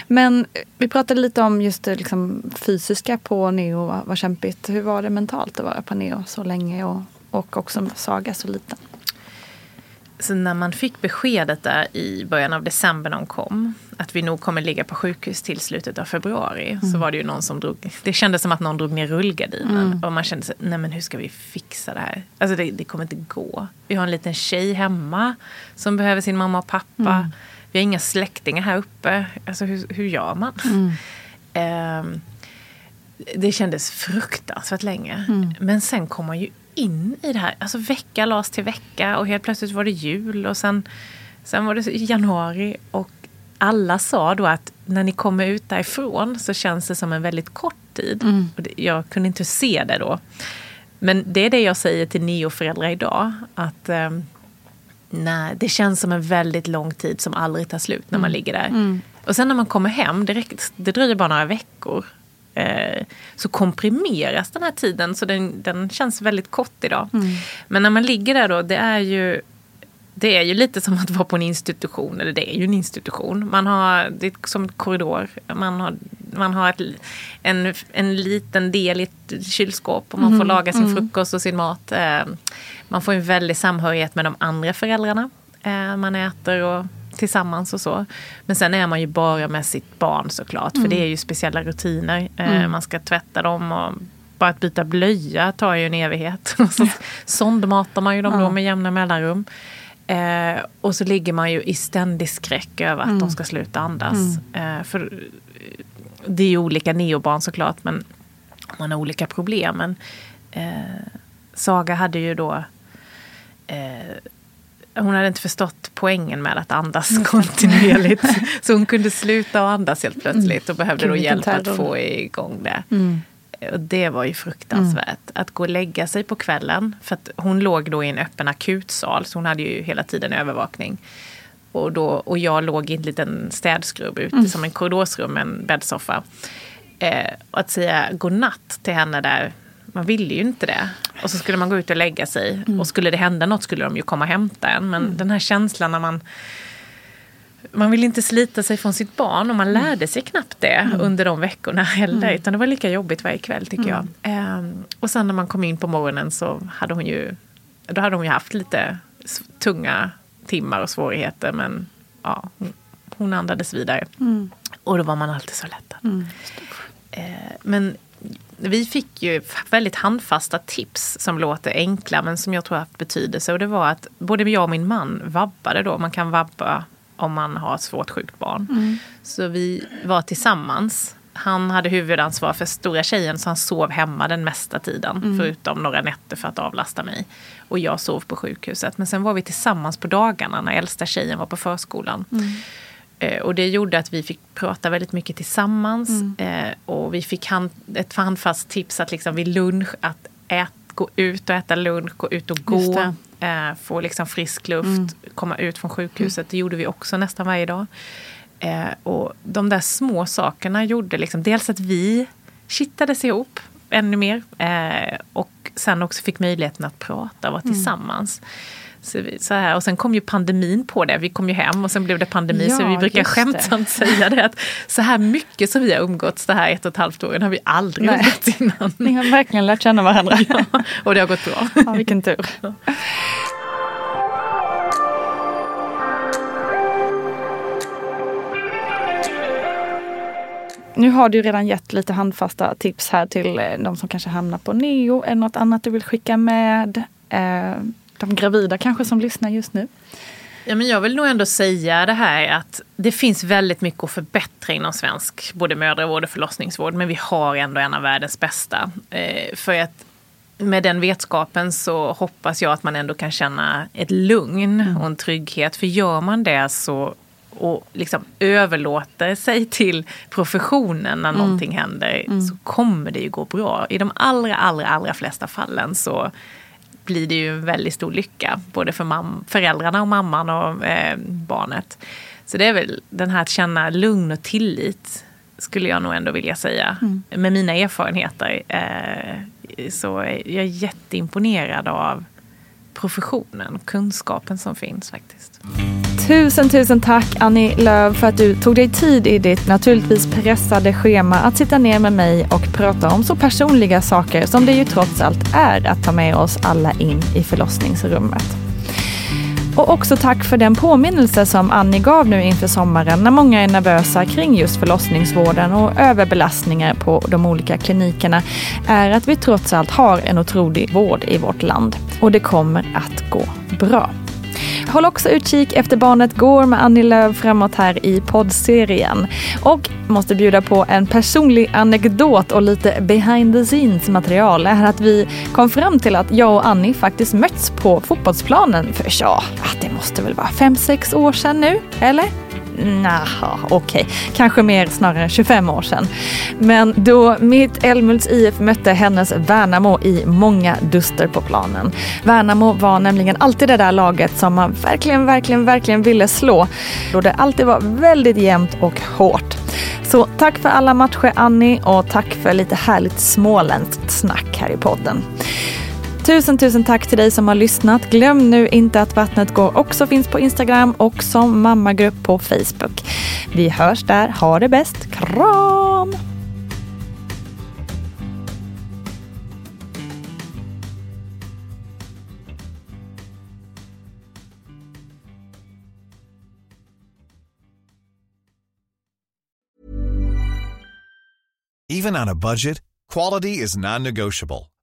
men vi pratade lite om just det liksom, fysiska på Neo var, var kämpigt. Hur var det mentalt att vara på Neo så länge och, och också Saga så liten? Så när man fick beskedet där i början av december när hon kom, att vi nog kommer ligga på sjukhus till slutet av februari, mm. så var det ju någon som drog, det kändes som att någon drog ner rullgardinen. Mm. Och man kände sig, nej men hur ska vi fixa det här? Alltså det, det, kommer inte gå. Vi har en liten tjej hemma som behöver sin mamma och pappa. Mm. Vi har inga släktingar här uppe. Alltså hur, hur gör man? Um, det kändes fruktansvärt länge. Mm. Men sen kom man ju in i det här. Alltså vecka lades till vecka och helt plötsligt var det jul och sen, sen var det januari. Och alla sa då att när ni kommer ut därifrån så känns det som en väldigt kort tid. Mm. Och jag kunde inte se det då. Men det är det jag säger till neoföräldrar idag. Att eh, nej, det känns som en väldigt lång tid som aldrig tar slut när man mm. ligger där. Mm. Och sen när man kommer hem, det, det dröjer bara några veckor eh, så komprimeras den här tiden så den, den känns väldigt kort idag. Mm. Men när man ligger där då, det är ju det är ju lite som att vara på en institution, eller det är ju en institution. Man har, det är som en korridor. Man har, man har ett, en, en liten del i ett kylskåp och man får mm, laga sin mm. frukost och sin mat. Eh, man får en väldig samhörighet med de andra föräldrarna. Eh, man äter och tillsammans och så. Men sen är man ju bara med sitt barn såklart. För mm. det är ju speciella rutiner. Eh, mm. Man ska tvätta dem och bara att byta blöja tar ju en evighet. så sondmatar man ju dem då med jämna mellanrum. Eh, och så ligger man ju i ständig skräck över att mm. de ska sluta andas. Mm. Eh, för det är ju olika neobarn såklart, men man har olika problem. Men, eh, Saga hade ju då eh, hon hade inte förstått poängen med att andas mm. kontinuerligt. så hon kunde sluta att andas helt plötsligt och behövde då hjälp att få igång det. Mm. Och det var ju fruktansvärt. Mm. Att gå och lägga sig på kvällen. För att hon låg då i en öppen akutsal så hon hade ju hela tiden övervakning. Och, då, och jag låg i en liten städskrubb ute mm. som en korridorsrum med en bäddsoffa. Eh, och att säga godnatt till henne där man ville ju inte det. Och så skulle man gå ut och lägga sig. Mm. Och skulle det hända något skulle de ju komma och hämta en. Men mm. den här känslan när man man vill inte slita sig från sitt barn och man mm. lärde sig knappt det mm. under de veckorna heller. Mm. Utan det var lika jobbigt varje kväll tycker jag. Um, och sen när man kom in på morgonen så hade hon ju, då hade hon ju haft lite tunga timmar och svårigheter. Men ja, hon, hon andades vidare. Mm. Och då var man alltid så lättad. Uh, men vi fick ju väldigt handfasta tips som låter enkla men som jag tror har haft betydelse. Och det var att både jag och min man vabbade då. Man kan vabba om man har ett svårt sjukt barn. Mm. Så vi var tillsammans. Han hade huvudansvar för stora tjejen så han sov hemma den mesta tiden. Mm. Förutom några nätter för att avlasta mig. Och jag sov på sjukhuset. Men sen var vi tillsammans på dagarna när äldsta tjejen var på förskolan. Mm. Eh, och det gjorde att vi fick prata väldigt mycket tillsammans. Mm. Eh, och vi fick hand, ett handfast tips att liksom vid lunch att ät, gå ut och äta lunch, gå ut och gå. Eh, få liksom frisk luft, mm. komma ut från sjukhuset. Mm. Det gjorde vi också nästan varje dag. Eh, och de där små sakerna gjorde liksom, dels att vi kittades ihop ännu mer. Eh, och sen också fick möjligheten att prata och vara mm. tillsammans. Så, vi, så här. Och sen kom ju pandemin på det. Vi kom ju hem och sen blev det pandemi. Ja, så vi brukar skämtsamt säga det att så här mycket som vi har umgåtts det här ett och ett halvt åren har vi aldrig Nej. umgåtts innan. Ni har verkligen lärt känna varandra. Ja, och det har gått bra. Ja, vilken tur. Nu har du redan gett lite handfasta tips här till eh, de som kanske hamnar på neo. Är det något annat du vill skicka med? De gravida kanske som lyssnar just nu? Ja, men jag vill nog ändå säga det här att det finns väldigt mycket att förbättra inom svensk både mödravård och förlossningsvård. Men vi har ändå en av världens bästa. Eh, för att med den vetskapen så hoppas jag att man ändå kan känna ett lugn mm. och en trygghet. För gör man det så och liksom överlåter sig till professionen när mm. någonting händer mm. så kommer det ju gå bra. I de allra, allra, allra flesta fallen så blir det ju en väldigt stor lycka. Både för mam- föräldrarna och mamman och eh, barnet. Så det är väl den här att känna lugn och tillit. Skulle jag nog ändå vilja säga. Mm. Med mina erfarenheter. Eh, så är jag jätteimponerad av professionen och kunskapen som finns faktiskt. Tusen, tusen tack Annie Lööf för att du tog dig tid i ditt naturligtvis pressade schema att sitta ner med mig och prata om så personliga saker som det ju trots allt är att ta med oss alla in i förlossningsrummet. Och också tack för den påminnelse som Annie gav nu inför sommaren när många är nervösa kring just förlossningsvården och överbelastningar på de olika klinikerna är att vi trots allt har en otrolig vård i vårt land. Och det kommer att gå bra. Håll också utkik efter Barnet Går med Annie Lööf framåt här i poddserien. Och måste bjuda på en personlig anekdot och lite behind the scenes material är att vi kom fram till att jag och Annie faktiskt mötts på fotbollsplanen för ja, det måste väl vara fem sex år sedan nu, eller? Naha, okej. Okay. Kanske mer snarare 25 år sedan. Men då mitt Älmhults IF mötte hennes Värnamo i många duster på planen. Värnamo var nämligen alltid det där laget som man verkligen, verkligen, verkligen ville slå. Då det alltid var väldigt jämnt och hårt. Så tack för alla matcher Annie och tack för lite härligt småländskt snack här i podden. Tusen, tusen tack till dig som har lyssnat. Glöm nu inte att Vattnet går också finns på Instagram och som mammagrupp på Facebook. Vi hörs där. Ha det bäst. Kram! Even on a budget, quality is non-negotiable.